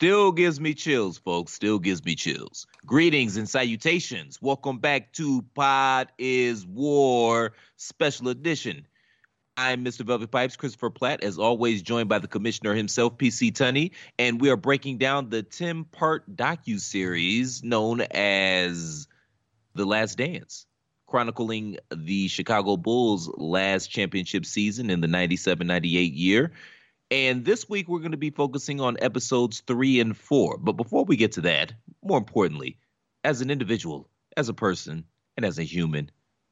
Still gives me chills, folks. Still gives me chills. Greetings and salutations. Welcome back to Pod is War Special Edition. I'm Mr. Velvet Pipes, Christopher Platt, as always, joined by the commissioner himself, PC Tunney, and we are breaking down the 10 part docu series known as The Last Dance, chronicling the Chicago Bulls' last championship season in the 97 98 year. And this week, we're going to be focusing on episodes three and four. But before we get to that, more importantly, as an individual, as a person, and as a human,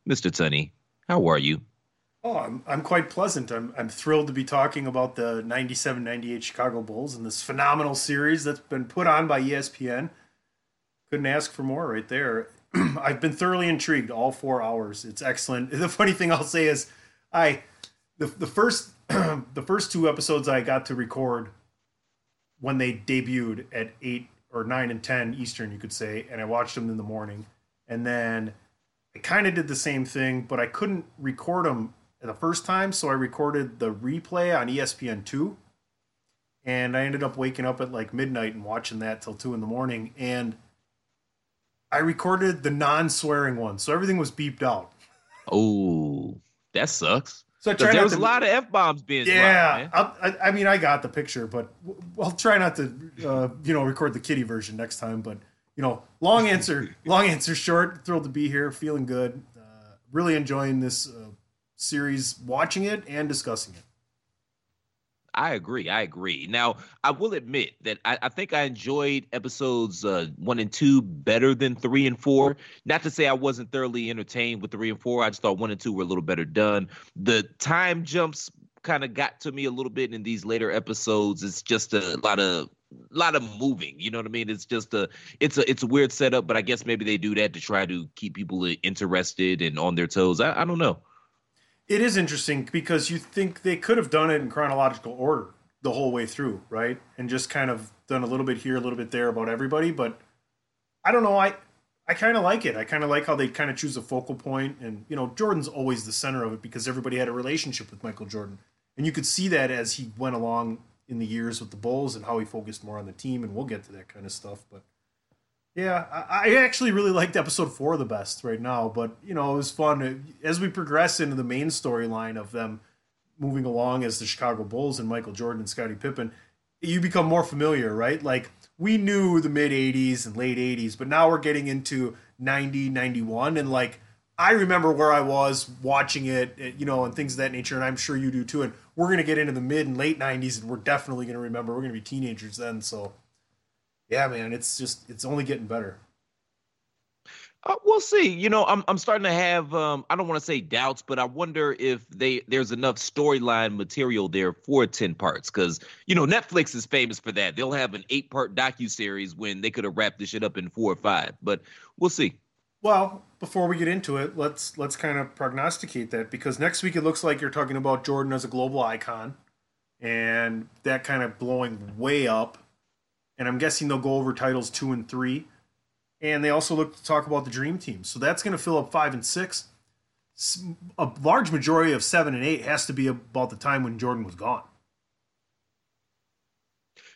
Mr. Tunney, how are you? Oh, I'm, I'm quite pleasant. I'm, I'm thrilled to be talking about the 97 98 Chicago Bulls and this phenomenal series that's been put on by ESPN. Couldn't ask for more right there. I've been thoroughly intrigued all four hours. It's excellent. The funny thing I'll say is, I the, the first the first two episodes I got to record when they debuted at eight or nine and ten Eastern, you could say, and I watched them in the morning, and then I kind of did the same thing, but I couldn't record them the first time, so I recorded the replay on ESPN two, and I ended up waking up at like midnight and watching that till two in the morning, and I recorded the non-swearing one, so everything was beeped out. Oh, that sucks. So there was to, a lot of f bombs being. Yeah, dropped, I, I, mean, I got the picture, but I'll try not to, uh, you know, record the kitty version next time. But you know, long answer, long answer short. Thrilled to be here, feeling good, uh, really enjoying this uh, series, watching it and discussing it. I agree. I agree. Now, I will admit that I, I think I enjoyed episodes uh, one and two better than three and four. Not to say I wasn't thoroughly entertained with three and four. I just thought one and two were a little better done. The time jumps kind of got to me a little bit in these later episodes. It's just a lot of lot of moving. You know what I mean? It's just a it's a it's a weird setup, but I guess maybe they do that to try to keep people interested and on their toes. I, I don't know. It is interesting because you think they could have done it in chronological order the whole way through, right? And just kind of done a little bit here, a little bit there about everybody. But I don't know. I I kind of like it. I kind of like how they kind of choose a focal point, and you know, Jordan's always the center of it because everybody had a relationship with Michael Jordan, and you could see that as he went along in the years with the Bulls and how he focused more on the team. And we'll get to that kind of stuff, but yeah, I, actually really liked episode four the best right now, but you know, it was fun as we progress into the main storyline of them moving along as the Chicago Bulls and Michael Jordan and Scottie Pippen. You become more familiar, right? Like we knew the mid 80s and late 80s, but now we're getting into 90, 91 and like I remember where I was watching it, eh, you know, and things of that nature, and I'm sure you do too. And we're going to get into the mid and late 90s, and we're definitely going to remember. We're going to be teenagers then, so yeah, man, it's just it's only getting better. Uh, we'll see. You know, I'm I'm starting to have um, I don't want to say doubts, but I wonder if they there's enough storyline material there for ten parts because you know Netflix is famous for that. They'll have an eight part docu series when they could have wrapped this shit up in four or five. But we'll see. Well, before we get into it, let's let's kind of prognosticate that because next week it looks like you're talking about Jordan as a global icon, and that kind of blowing way up and I'm guessing they'll go over titles two and three. And they also look to talk about the dream team. So that's going to fill up five and six. A large majority of seven and eight has to be about the time when Jordan was gone.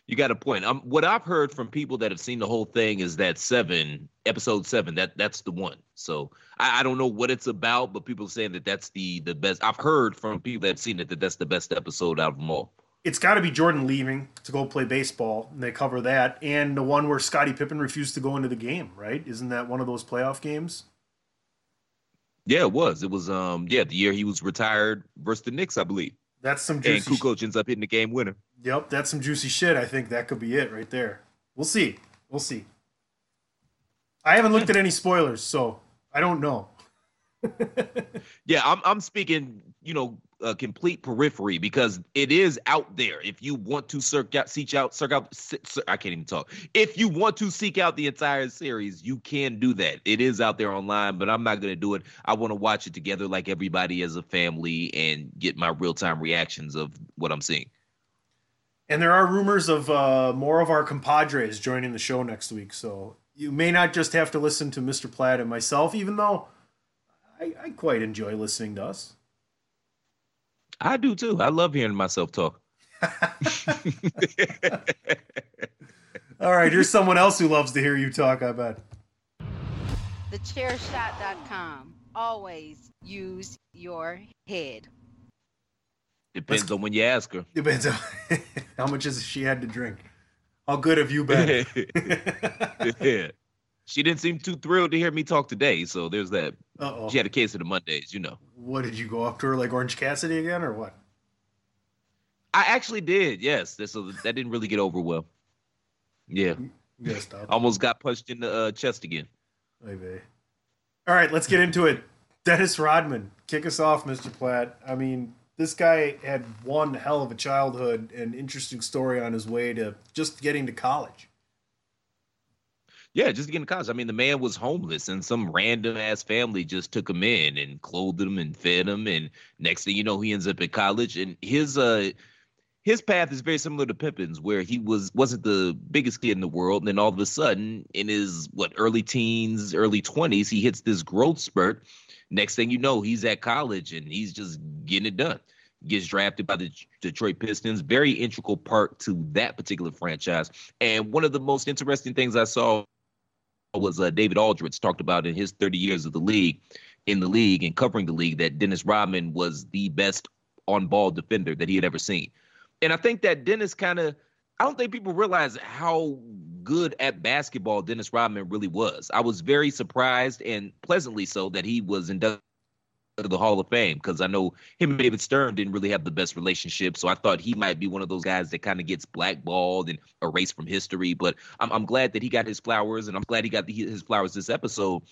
You got a point. Um, what I've heard from people that have seen the whole thing is that seven, episode seven, that that's the one. So I, I don't know what it's about, but people saying that that's the the best. I've heard from people that have seen it that that's the best episode out of them all it's got to be Jordan leaving to go play baseball, and they cover that, and the one where Scottie Pippen refused to go into the game, right? Isn't that one of those playoff games? Yeah, it was. It was um yeah, the year he was retired versus the Knicks, I believe. That's some juicy And Kukoc ends up hitting the game winner. Yep, that's some juicy shit. I think that could be it right there. We'll see. We'll see. I haven't looked at any spoilers, so I don't know. yeah, I'm I'm speaking, you know, a complete periphery because it is out there. If you want to seek out, seek out, seek out, I can't even talk. If you want to seek out the entire series, you can do that. It is out there online, but I'm not going to do it. I want to watch it together like everybody as a family and get my real time reactions of what I'm seeing. And there are rumors of uh, more of our compadres joining the show next week, so you may not just have to listen to Mr. Platt and myself, even though I, I quite enjoy listening to us. I do too. I love hearing myself talk. All right, here's someone else who loves to hear you talk, I bet. TheChairShot.com. Always use your head. Depends on when you ask her. Depends on how much has she had to drink. How good have you been? yeah. She didn't seem too thrilled to hear me talk today, so there's that. Uh-oh. She had a case of the Mondays, you know. What did you go up to her like Orange Cassidy again, or what? I actually did, yes. That, so that didn't really get over well. Yeah. Almost got punched in the uh, chest again. Maybe. All right, let's get into it. Dennis Rodman, kick us off, Mr. Platt. I mean, this guy had one hell of a childhood and interesting story on his way to just getting to college. Yeah, just to college. I mean, the man was homeless, and some random ass family just took him in and clothed him and fed him. And next thing you know, he ends up at college. And his uh his path is very similar to Pippen's, where he was wasn't the biggest kid in the world, and then all of a sudden, in his what early teens, early twenties, he hits this growth spurt. Next thing you know, he's at college and he's just getting it done. Gets drafted by the Detroit Pistons. Very integral part to that particular franchise. And one of the most interesting things I saw was uh, David Aldridge talked about in his 30 years of the league, in the league and covering the league, that Dennis Rodman was the best on ball defender that he had ever seen. And I think that Dennis kind of, I don't think people realize how good at basketball Dennis Rodman really was. I was very surprised and pleasantly so that he was inducted to the Hall of Fame because I know him and David Stern didn't really have the best relationship. So I thought he might be one of those guys that kind of gets blackballed and erased from history. But I'm, I'm glad that he got his flowers and I'm glad he got the, his flowers this episode.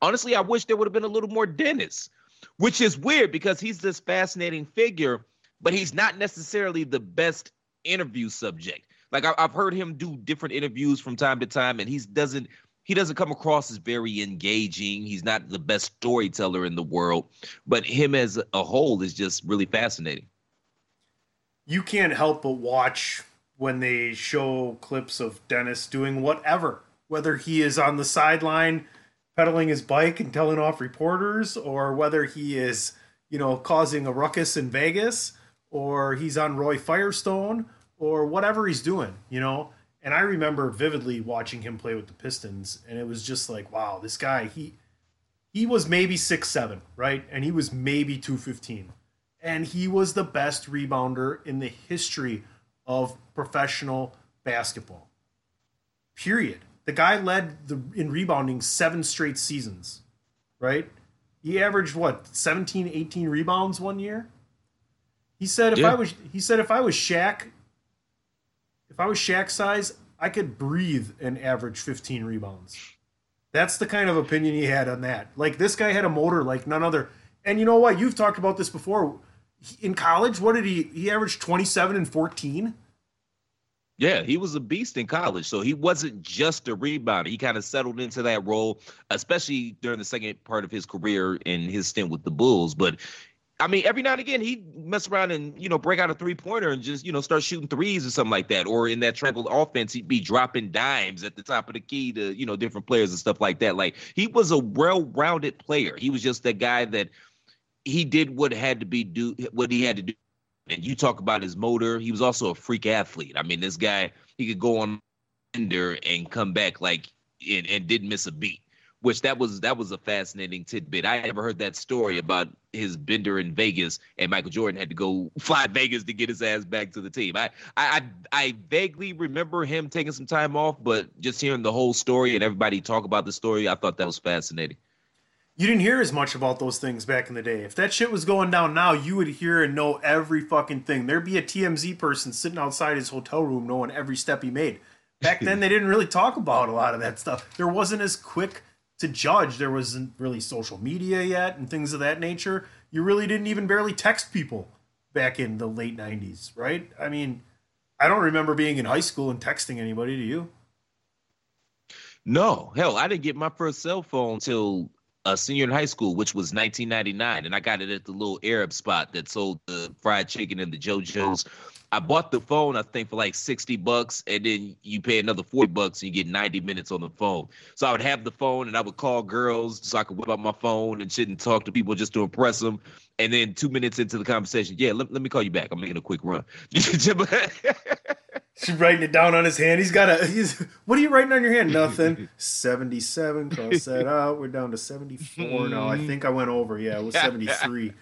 Honestly, I wish there would have been a little more Dennis, which is weird because he's this fascinating figure but he's not necessarily the best interview subject. Like I, have heard him do different interviews from time to time, and he doesn't he doesn't come across as very engaging. He's not the best storyteller in the world, but him as a whole is just really fascinating. You can't help but watch when they show clips of Dennis doing whatever, whether he is on the sideline pedaling his bike and telling off reporters, or whether he is, you know, causing a ruckus in Vegas or he's on Roy Firestone or whatever he's doing, you know. And I remember vividly watching him play with the Pistons, and it was just like, wow, this guy he he was maybe six seven, right? And he was maybe two fifteen, and he was the best rebounder in the history of professional basketball. Period. The guy led the in rebounding seven straight seasons, right? He averaged what 17, 18 rebounds one year. He said if yeah. I was he said if I was Shaq, if I was Shaq size, I could breathe and average 15 rebounds. That's the kind of opinion he had on that. Like this guy had a motor like none other. And you know what? You've talked about this before. In college, what did he he averaged 27 and 14? Yeah, he was a beast in college. So he wasn't just a rebounder. He kind of settled into that role, especially during the second part of his career in his stint with the Bulls. But I mean, every now and again, he'd mess around and, you know, break out a three pointer and just, you know, start shooting threes or something like that. Or in that triple offense, he'd be dropping dimes at the top of the key to, you know, different players and stuff like that. Like, he was a well rounded player. He was just that guy that he did what had to be do, what he had to do. And you talk about his motor. He was also a freak athlete. I mean, this guy, he could go on and come back like, and, and didn't miss a beat which that was that was a fascinating tidbit. I never heard that story about his bender in Vegas and Michael Jordan had to go fly Vegas to get his ass back to the team. I I I vaguely remember him taking some time off, but just hearing the whole story and everybody talk about the story, I thought that was fascinating. You didn't hear as much about those things back in the day. If that shit was going down now, you would hear and know every fucking thing. There'd be a TMZ person sitting outside his hotel room knowing every step he made. Back then, they didn't really talk about a lot of that stuff. There wasn't as quick to judge. There wasn't really social media yet and things of that nature. You really didn't even barely text people back in the late 90s, right? I mean, I don't remember being in high school and texting anybody, do you? No, hell, I didn't get my first cell phone until a uh, senior in high school, which was 1999, and I got it at the little Arab spot that sold the fried chicken and the JoJo's I bought the phone, I think, for like 60 bucks, and then you pay another 40 bucks and you get 90 minutes on the phone. So I would have the phone and I would call girls so I could whip out my phone and shit and talk to people just to impress them. And then two minutes into the conversation, yeah, let, let me call you back. I'm making a quick run. She's writing it down on his hand. He's got a. He's, what are you writing on your hand? Nothing. Seventy-seven. Cross that out. We're down to seventy-four now. I mm. think I went over. Yeah, it was seventy-three.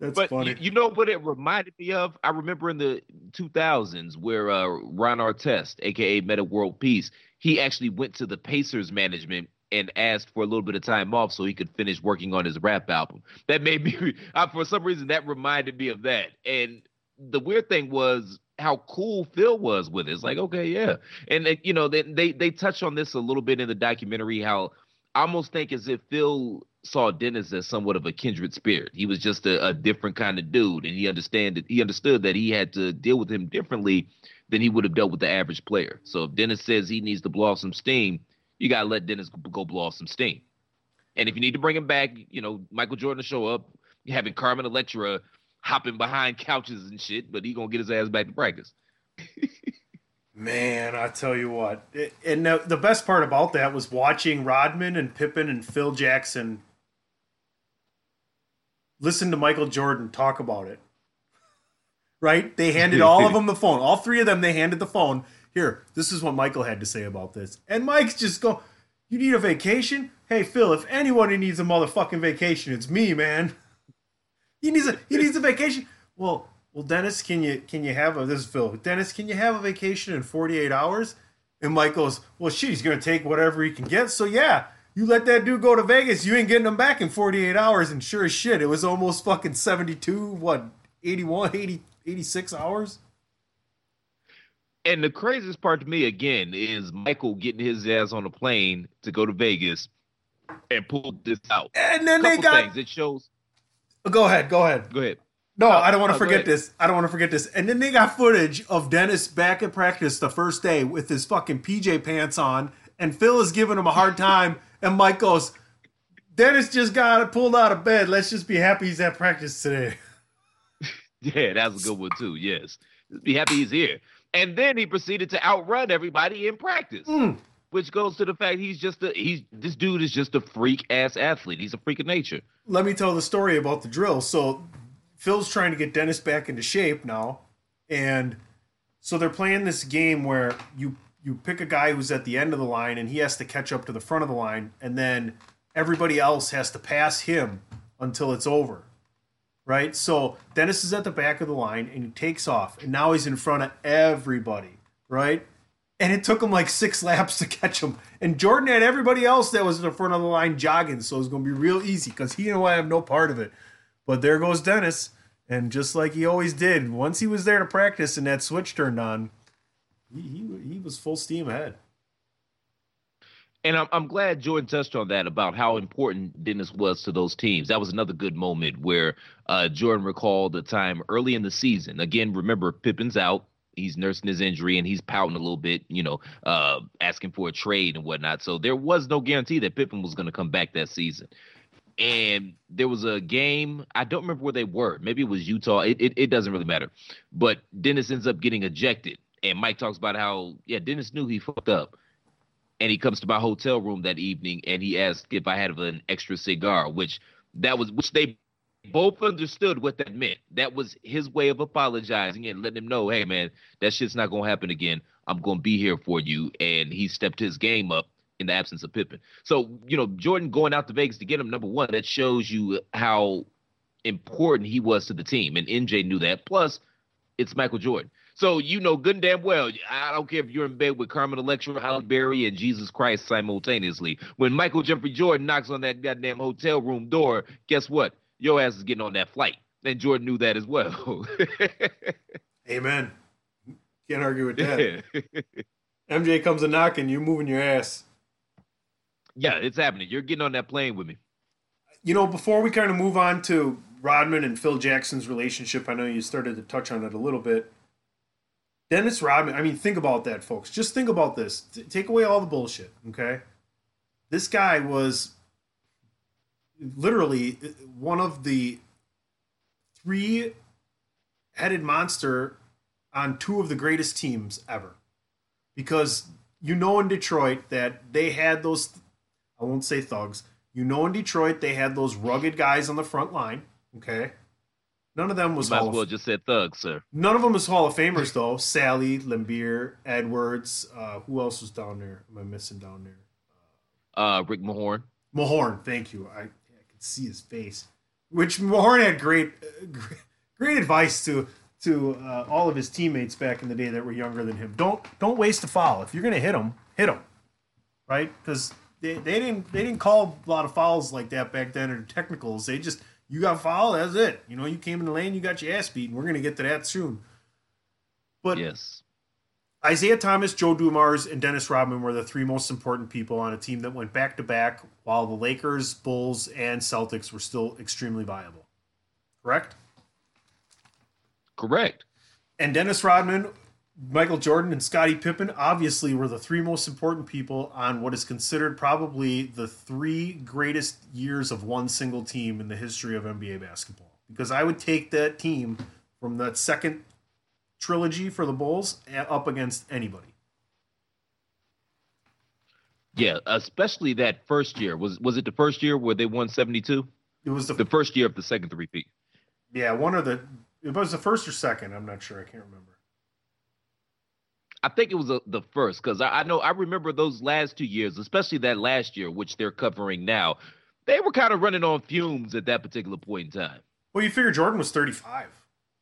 That's but funny. You, you, know what it reminded me of? I remember in the 2000s where uh, Ron Artest, aka Metta World Peace, he actually went to the Pacers management and asked for a little bit of time off so he could finish working on his rap album. That made me, uh, for some reason, that reminded me of that. And the weird thing was how cool Phil was with it. It's like, okay, yeah, and uh, you know, they they they touch on this a little bit in the documentary. How I almost think as if Phil saw Dennis as somewhat of a kindred spirit. He was just a, a different kind of dude, and he understand that he understood that he had to deal with him differently than he would have dealt with the average player. So if Dennis says he needs to blow off some steam, you gotta let Dennis go blow off some steam. And if you need to bring him back, you know, Michael Jordan to show up, having Carmen Electra hopping behind couches and shit, but he gonna get his ass back to practice. Man, I tell you what, and the best part about that was watching Rodman and Pippen and Phil Jackson listen to Michael Jordan talk about it. Right? They handed all of them the phone. All three of them, they handed the phone. Here, this is what Michael had to say about this. And Mike's just go, You need a vacation? Hey, Phil, if anyone needs a motherfucking vacation, it's me, man. He needs a he needs a vacation. Well, well, Dennis, can you can you have a this is Phil. Dennis, can you have a vacation in 48 hours? And Mike goes, Well shit, he's gonna take whatever he can get. So yeah, you let that dude go to Vegas, you ain't getting him back in 48 hours. And sure as shit, it was almost fucking 72, what, 81, 80, 86 hours? And the craziest part to me, again, is Michael getting his ass on a plane to go to Vegas and pull this out. And then they got. Things. It shows. Go ahead, go ahead. Go ahead. No, oh, I don't want to oh, forget this. I don't want to forget this. And then they got footage of Dennis back at practice the first day with his fucking PJ pants on, and Phil is giving him a hard time and Mike goes, Dennis just got pulled out of bed. Let's just be happy he's at practice today. yeah, that's a good one too. Yes. Be happy he's here. And then he proceeded to outrun everybody in practice. Mm. Which goes to the fact he's just a he's this dude is just a freak ass athlete. He's a freak of nature. Let me tell the story about the drill. So Phil's trying to get Dennis back into shape now. And so they're playing this game where you you pick a guy who's at the end of the line and he has to catch up to the front of the line and then everybody else has to pass him until it's over right? So dennis is at the back of the line and he takes off and now he's in front of everybody right? And it took him like six laps to catch him. And jordan had everybody else that was in the front of the line jogging so it's going to be real easy because he and i have no part of it. But there goes dennis and just like he always did once he was there to practice and that switch turned on he, he, he was full steam ahead. And I'm, I'm glad Jordan touched on that about how important Dennis was to those teams. That was another good moment where uh, Jordan recalled the time early in the season. Again, remember Pippen's out. He's nursing his injury and he's pouting a little bit, you know, uh, asking for a trade and whatnot. So there was no guarantee that Pippen was going to come back that season. And there was a game, I don't remember where they were. Maybe it was Utah. It, it, it doesn't really matter. But Dennis ends up getting ejected and Mike talks about how yeah Dennis knew he fucked up, and he comes to my hotel room that evening and he asked if I had an extra cigar, which that was which they both understood what that meant. That was his way of apologizing and letting him know, hey man, that shit's not gonna happen again. I'm gonna be here for you, and he stepped his game up in the absence of Pippen. So you know Jordan going out to Vegas to get him number one that shows you how important he was to the team, and MJ knew that. Plus, it's Michael Jordan. So you know good and damn well, I don't care if you're in bed with Carmen Electra, Halle Berry, and Jesus Christ simultaneously. When Michael Jeffrey Jordan knocks on that goddamn hotel room door, guess what? Your ass is getting on that flight. And Jordan knew that as well. Amen. Can't argue with that. MJ comes a knocking, you're moving your ass. Yeah, it's happening. You're getting on that plane with me. You know, before we kind of move on to Rodman and Phil Jackson's relationship, I know you started to touch on it a little bit. Dennis Rodman, I mean, think about that, folks. Just think about this. T- take away all the bullshit, okay? This guy was literally uh, one of the three headed monster on two of the greatest teams ever. Because you know in Detroit that they had those, I won't say thugs, you know in Detroit they had those rugged guys on the front line. Okay. None of them was Might as Hall of- well just said thug, sir. None of them was Hall of Famers though. Salley, Laimbeer, Edwards. Uh, who else was down there? Am I missing down there? Uh, Rick Mahorn. Mahorn. Thank you. I, I could see his face. Which Mahorn had great, uh, great, great advice to to uh, all of his teammates back in the day that were younger than him. Don't don't waste a foul. If you're gonna hit him, hit him, right? Because they, they didn't they didn't call a lot of fouls like that back then or technicals. They just you got fouled. That's it. You know, you came in the lane, you got your ass beat, and we're gonna get to that soon. But Yes. Isiah Thomas, Joe Dumars, and Dennis Rodman were the three most important people on a team that went back to back while the Lakers, Bulls, and Celtics were still extremely viable. Correct? Correct. And Dennis Rodman, Michael Jordan, and Scottie Pippen obviously were the three most important people on what is considered probably the three greatest years of one single team in the history of NBA basketball. Because I would take that team from that second trilogy for the Bulls up against anybody. Yeah, especially that first year. Was was it the first year where they won 72? It was the, The first year of the second three peat. yeah one of the it was the first or second. I'm not sure. I can't remember. I think it was a, the first because I, I know I remember those last two years, especially that last year, which they're covering now. They were kind of running on fumes at that particular point in time. Well, you figure Jordan was 35.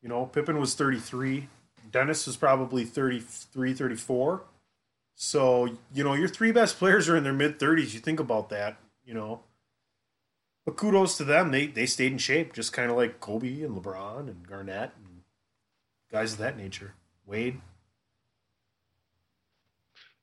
You know, Pippen was 33. Dennis was probably 33, 34. So, you know, your three best players are in their mid 30s. You think about that, you know. But kudos to them. They they stayed in shape, just kind of like Kobe and LeBron and Garnett and guys of that nature. Wade.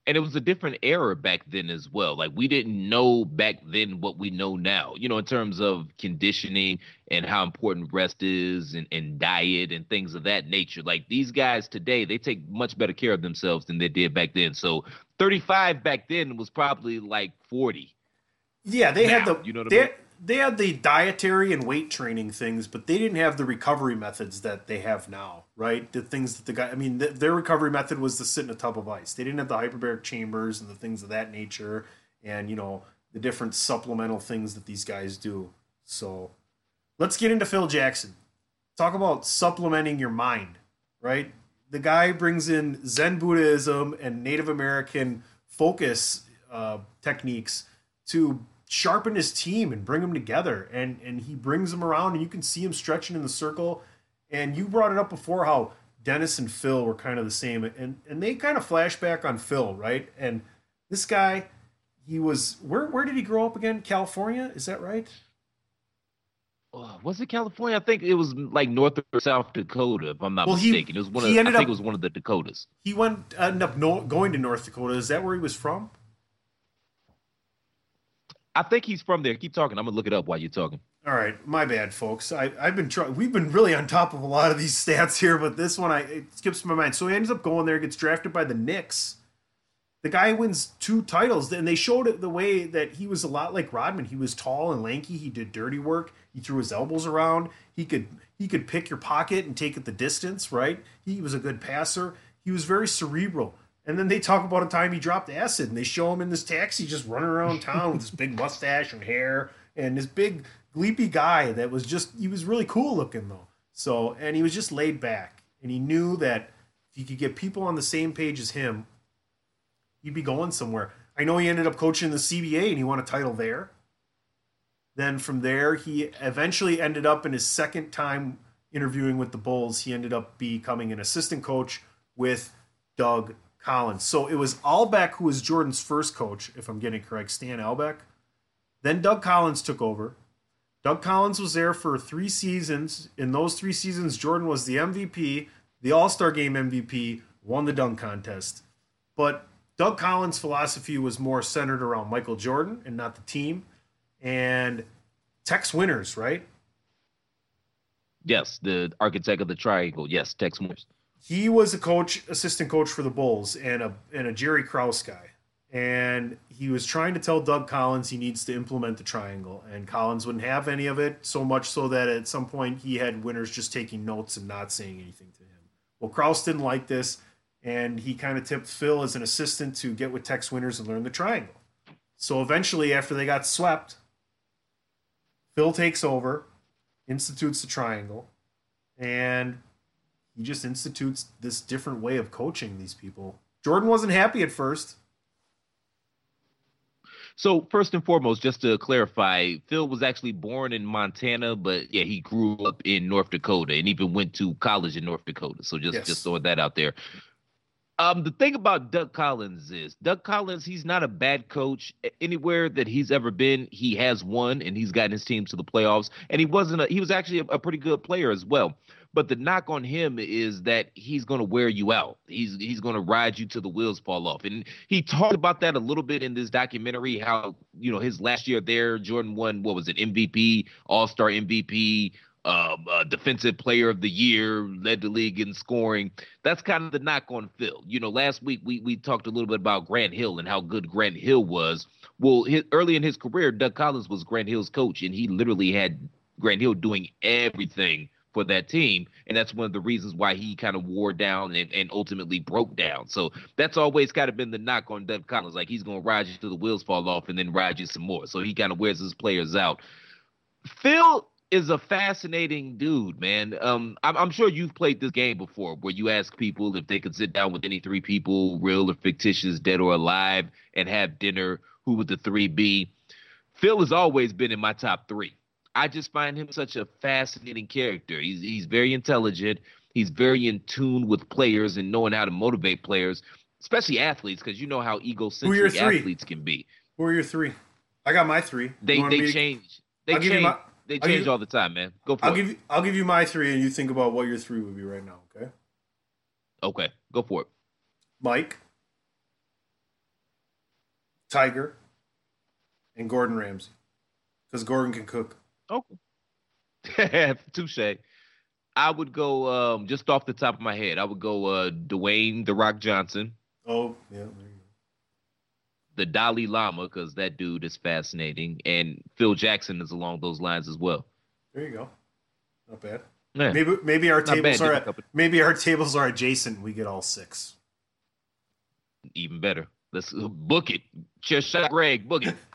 And it was a different era back then as well. Like we didn't know back then what we know now, you know, in terms of conditioning and how important rest is and, and diet and things of that nature. Like these guys today, they take much better care of themselves than they did back then. So 35 back then was probably like 40. Yeah, they had the you know what I they, mean? They had the dietary and weight training things, but they didn't have the recovery methods that they have now, right? The things that the guy, I mean, th their recovery method was to sit in a tub of ice. They didn't have the hyperbaric chambers and the things of that nature, and you know the different supplemental things that these guys do. So, let's get into Phil Jackson. Talk about supplementing your mind, right? The guy brings in Zen Buddhism and Native American focus uh, techniques to sharpen his team and bring them together. And and he brings them around and you can see him stretching in the circle. And you brought it up before how Dennis and Phil were kind of the same and and they kind of flash back on Phil right? And this guy he was where where did he grow up again? California? Is that right? Uh, was it California? I think it was like North or South Dakota, if I'm not Well, he- mistaken. it was one of he I think up- it was one of the Dakotas. he went ended up no, going to North Dakota. Is that where he was from I think he's from there. Keep talking. I'm gonna look it up while you're talking. All right, my bad, folks. I, I've been trying. We've been really on top of a lot of these stats here, but this one I it skips my mind. So he ends up going there, gets drafted by the Knicks. The guy wins two titles, and they showed it the way that he was a lot like Rodman. He was tall and lanky. He did dirty work. He threw his elbows around. He could he could pick your pocket and take it the distance. Right. He was a good passer. He was very cerebral. And then they talk about a time he dropped acid, and they show him in this taxi just running around town with this big mustache and hair, and this big gleepy guy that was just he was really cool looking though. So and he was just laid back, and he knew that if he could get people on the same page as him, he'd be going somewhere. I know he ended up coaching the CBA and he won a title there. Then from there, he eventually ended up in his second time interviewing with the Bulls. He ended up becoming an assistant coach with Doug Collins. So it was Albeck who was Jordan's first coach, if I'm getting correct, Stan Albeck. Then Doug Collins took over. Doug Collins was there for three seasons. In those three seasons, Jordan was the MVP, the All Star Game MVP, won the dunk contest. But Doug Collins' philosophy was more centered around Michael Jordan and not the team. And Tex Winters, right? Yes, the architect of the triangle. Yes, Tex Morris. He was a coach, assistant coach for the Bulls, and a and a Jerry Krause guy. and he was trying to tell Doug Collins he needs to implement the triangle, and Collins wouldn't have any of it. So much so that at some point he had Winters just taking notes and not saying anything to him. Well, Krause didn't like this, and he kind of tipped Phil as an assistant to get with Tex Winters and learn the triangle. So eventually, after they got swept, Phil takes over, institutes the triangle, and he just institutes this different way of coaching these people. Jordan wasn't happy at first so first and foremost, just to clarify, Phil was actually born in Montana, but yeah, he grew up in North Dakota and even went to college in North Dakota. So just yes. just throwing that out there. Um, the thing about Doug Collins is Doug Collins, he's not a bad coach. Anywhere that he's ever been, he has won and he's gotten his team to the playoffs. And he wasn't a, he was actually a, a pretty good player as well. But the knock on him is that he's going to wear you out. He's he's going to ride you till the wheels fall off. And he talked about that a little bit in this documentary. How you know his last year there, Jordan won what was it MVP, All Star MVP, um, uh, Defensive Player of the Year, led the league in scoring. That's kind of the knock on Phil. You know, last week we we talked a little bit about Grant Hill and how good Grant Hill was. Well, his, early in his career, Doug Collins was Grant Hill's coach, and he literally had Grant Hill doing everything for that team. And that's one of the reasons why he kind of wore down and, and ultimately broke down. So that's always kind of been the knock on Doug Collins. Like he's going to ride you till the wheels fall off and then ride you some more. So he kind of wears his players out. Phil is a fascinating dude, man. Um, I'm, I'm, sure you've played this game before, where you ask people if they could sit down with any three people, real or fictitious, dead or alive, and have dinner. Who would the three be? Phil has always been in my top three. I just find him such a fascinating character. He's he's very intelligent. He's very in tune with players and knowing how to motivate players, especially athletes, because you know how egocentric athletes can be. Who are your three? I got my three. They they change. They I'll change. My, they change all the time, man. Go for I'll it. Give you, I'll give you my three, and you think about what your three would be right now. Okay. Okay. Go for it. Mike, Tiger, and Gordon Ramsay, because Gordon can cook. Okay. Touche. I would go um, just off the top of my head. I would go uh, Dwayne the Rock Johnson. Oh yeah. The Dalai Lama because that dude is fascinating, and Phil Jackson is along those lines as well. There you go. Not bad. Yeah. Maybe maybe our Not tables bad, are maybe our tables are adjacent. We get all six. Even better. Let's book it. Just shot Greg. Book it.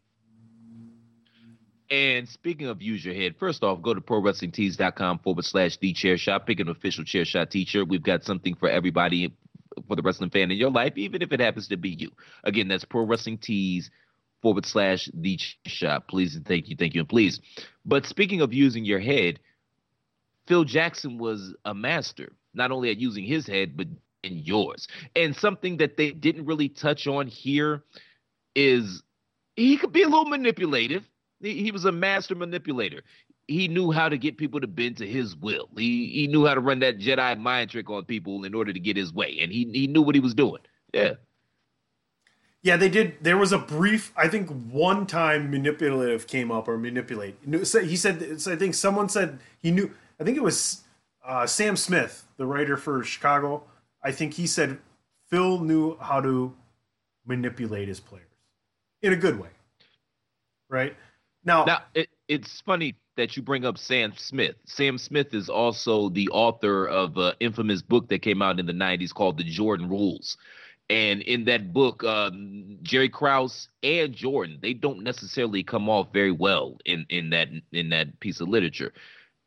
And speaking of use your head, first off, go to prowrestlingtees.com forward slash the chair shot. Pick an official chair shot t shirt. We've got something for everybody for the wrestling fan in your life, even if it happens to be you. Again, that's pro wrestling tees forward slash the shot. Please and thank you, thank you, and please. But speaking of using your head, Phil Jackson was a master, not only at using his head, but in yours. And something that they didn't really touch on here is he could be a little manipulative he, was a master manipulator. He knew how to get people to bend to his will. He he knew how to run that Jedi mind trick on people in order to get his way, and he he knew what he was doing. Yeah. Yeah, they did. There was a brief, I think, one time manipulative came up or manipulate. He said, I think someone said he knew. I think it was uh, Sam Smith, the writer for Chicago. I think he said Phil knew how to manipulate his players in a good way, right? Now, now it, it's funny that you bring up Sam Smith. Sam Smith is also the author of an infamous book that came out in the 90s called The Jordan Rules. And in that book, um, Jerry Krause and Jordan, they don't necessarily come off very well in, in that in that piece of literature.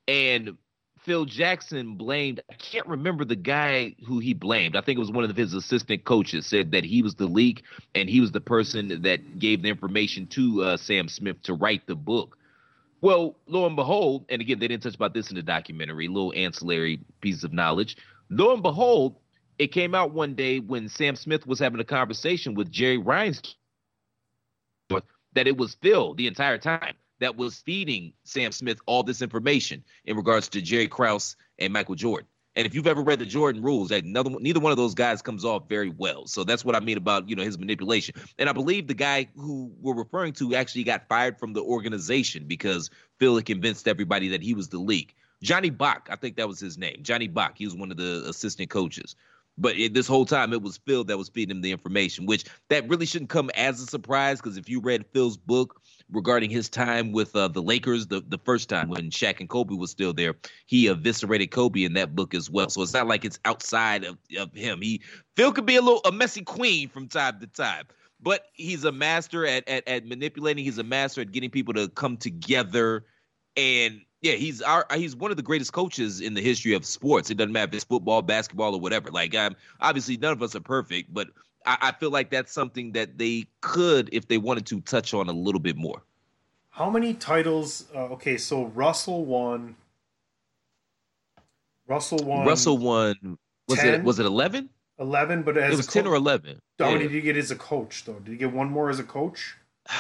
And Phil Jackson blamed, I can't remember the guy who he blamed. I think it was one of his assistant coaches said that he was the leak and he was the person that gave the information to uh, Sam Smith to write the book. Well, lo and behold, and again, they didn't touch about this in the documentary, little ancillary piece of knowledge. Lo and behold, it came out one day when Sam Smith was having a conversation with Jerry Ryan's that it was Phil the entire time. That was feeding Sam Smith all this information in regards to Jerry Krause and Michael Jordan. And if you've ever read the Jordan rules, that neither, neither one of those guys comes off very well. So that's what I mean about you know his manipulation. And I believe the guy who we're referring to actually got fired from the organization because Phil had convinced everybody that he was the league. Johnny Bach, I think that was his name. Johnny Bach. He was one of the assistant coaches. But it, this whole time, it was Phil that was feeding him the information, which that really shouldn't come as a surprise because if you read Phil's book regarding his time with uh, the Lakers, the, the first time when Shaq and Kobe was still there, he eviscerated Kobe in that book as well. So it's not like it's outside of, of him. He Phil could be a little a messy queen from time to time, but he's a master at, at, at manipulating. He's a master at getting people to come together and yeah, he's our he's one of the greatest coaches in the history of sports. It doesn't matter if it's football, basketball, or whatever. Like, um, obviously, none of us are perfect, but I, I feel like that's something that they could, if they wanted to, touch on a little bit more. How many titles? Uh, okay, so Russell won. Russell won. Russell won. Was 10? it was it eleven? Eleven, but as it was ten or eleven. How many yeah. did he get as a coach though? Did he get one more as a coach?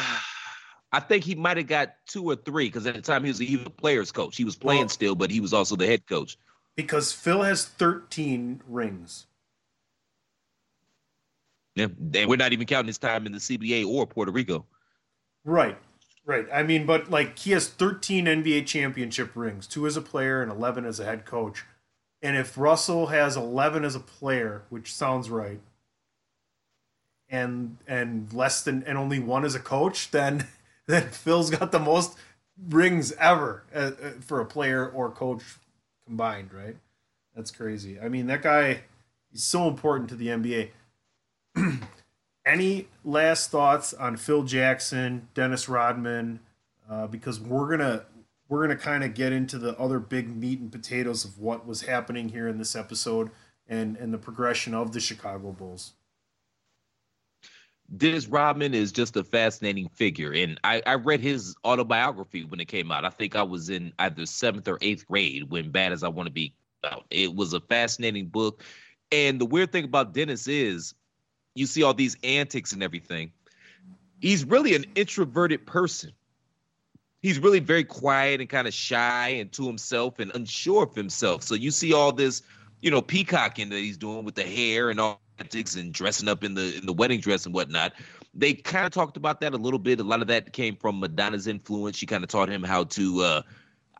I think he might have got two or three because at the time he was, he was a player's coach. He was playing well, still, but he was also the head coach. Because Phil has 13 rings. Yeah, and we're not even counting his time in the CBA or Puerto Rico. Right, right. I mean, but like he has 13 NBA championship rings, two as a player and 11 as a head coach. And if Russell has 11 as a player, which sounds right, and and less than and only one as a coach, then then Phil's got the most rings ever uh, uh, for a player or coach combined, right? That's crazy. I mean, that guy he's so important to the NBA. Any last thoughts on Phil Jackson, Dennis Rodman? Uh, because we're gonna we're gonna kind of get into the other big meat and potatoes of what was happening here in this episode and and the progression of the Chicago Bulls. Dennis Rodman is just a fascinating figure. And I, I, read his autobiography when it came out. I think I was in either seventh or eighth grade when Bad as I Want to Be out. It was a fascinating book. And the weird thing about Dennis is you see all these antics and everything. He's really an introverted person. He's really very quiet and kind of shy and to himself and unsure of himself. So you see all this, you know, peacocking that he's doing with the hair and all antics and dressing up in the in the wedding dress and whatnot. They kind of talked about that a little bit. A lot of that came from Madonna's influence. She kind of taught him how to uh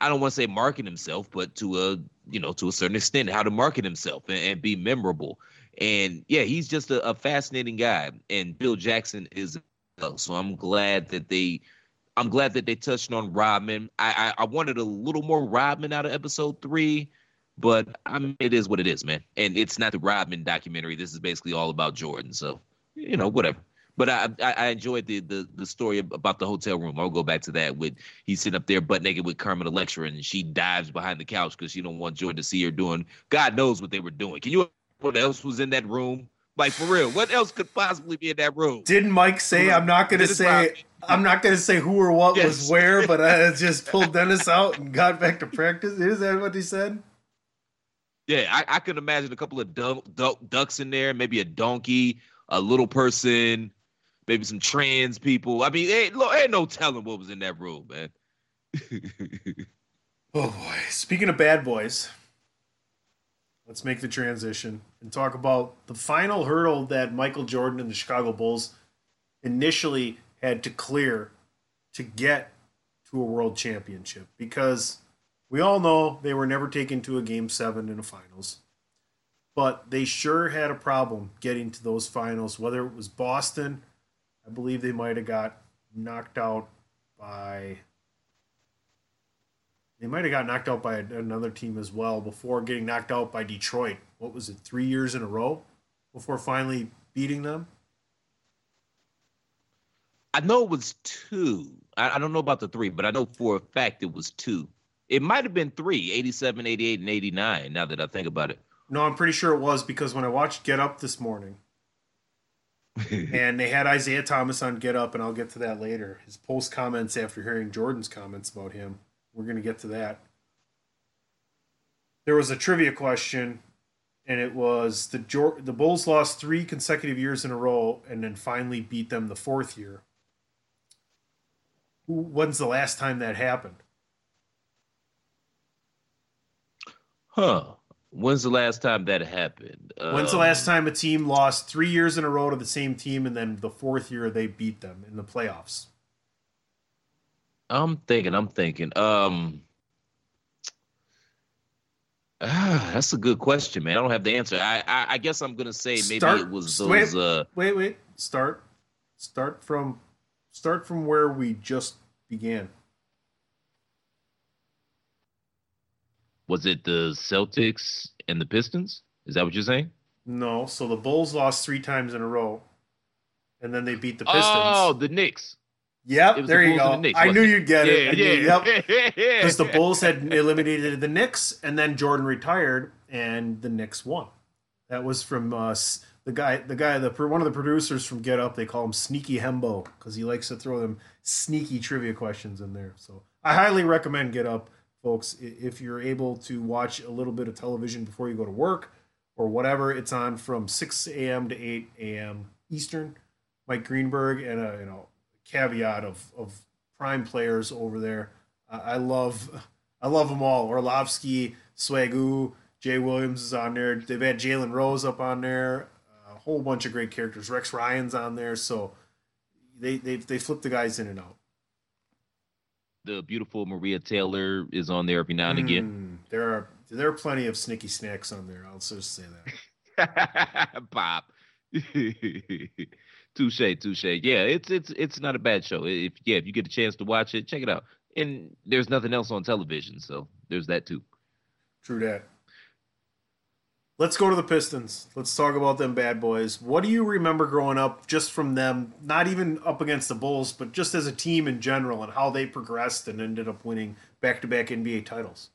I don't want to say market himself, but to a you know to a certain extent how to market himself and, and be memorable. And yeah, he's just a, a, fascinating guy. And Bill Jackson is so I'm glad that they I'm glad that they touched on Rodman. I, I, I wanted a little more Rodman out of episode three. But I mean, it is what it is, man. And it's not the Rodman documentary. This is basically all about Jordan. So, you know, whatever. But I, I, enjoyed the, the the story about the hotel room. I'll go back to that with he's sitting up there butt naked with Carmen Electra, and she dives behind the couch because she don't want Jordan to see her doing. God knows what they were doing. Can you? What else was in that room? Like for real, what else could possibly be in that room? Didn't Mike say? Mm-hmm. I'm not going to say. I'm not going to say who or what yes. was where, but I just pulled Dennis out and got back to practice. Is that what he said? Yeah, I, I could imagine a couple of duck, duck, ducks in there, maybe a donkey, a little person, maybe some trans people. I mean, ain't, ain't no telling what was in that room, man. oh boy! Speaking of bad boys, let's make the transition and talk about the final hurdle that Michael Jordan and the Chicago Bulls initially had to clear to get to a world championship because we all know they were never taken to a game seven in the finals, but they sure had a problem getting to those finals. Whether it was Boston, I believe they might have got knocked out by. They might have got knocked out by another team as well before getting knocked out by Detroit. What was it, three years in a row before finally beating them? I know it was two. I, I, don't know about the three, but I know for a fact it was two. It might have been three 87, 88, and 89, now that I think about it. No, I'm pretty sure it was because when I watched Get Up this morning, and they had Isiah Thomas on Get Up, and I'll get to that later. His post comments after hearing Jordan's comments about him. We're going to get to that. There was a trivia question, and it was the the Bulls lost three consecutive years in a row, and then finally beat them the fourth year. When's the last time that happened? Huh. When's the last time that happened? When's the Um, last time a team lost three years in a row to the same team, and then the fourth year they beat them in the playoffs? I'm thinking. I'm thinking. Um. Ah, that's a good question, man. I don't have the answer. I I, I guess I'm gonna say maybe Start- it was wait. Uh, Wait, wait. Start, start from, start from where we just began. was it the Celtics and the Pistons? Is that what you're saying? No, so the Bulls lost three times in a row, and then they beat the Pistons. Oh, the Knicks. Yep, there the you go. the Knicks, I knew you'd get it. I knew- Yeah, Yep. yeah. because the Bulls had eliminated the Knicks, and then Jordan retired, and the Knicks won. That was from uh, the guy, the guy, the one of the producers from Get Up. They call him Sneaky Hembo because he likes to throw them sneaky trivia questions in there. So I highly recommend Get Up, folks. If you're able to watch a little bit of television before you go to work or whatever, it's on from 6 a.m. to 8 a.m. Eastern. Mike Greenberg and a you know caveat of of prime players over there. I I love I love them all. Orlovsky, Swagu, Jay Williams is on there. They've had Jalen Rose up on there. A whole bunch of great characters. Rex Ryan's on there. So they they they flip the guys in and out. the beautiful Maria Taylor is on there every now and again. Mm, there are there are plenty of snicky snacks on there. I'll just say that. Pop. touche, touche. Yeah, it's it's it's not a bad show. If yeah, if you get a chance to watch it, check it out. And there's nothing else on television, so there's that too. True that. Let's go to the Pistons. Let's talk about them bad boys. What do you remember growing up just from them, not even up against the Bulls, but just as a team in general and how they progressed and ended up winning back to back NBA titles?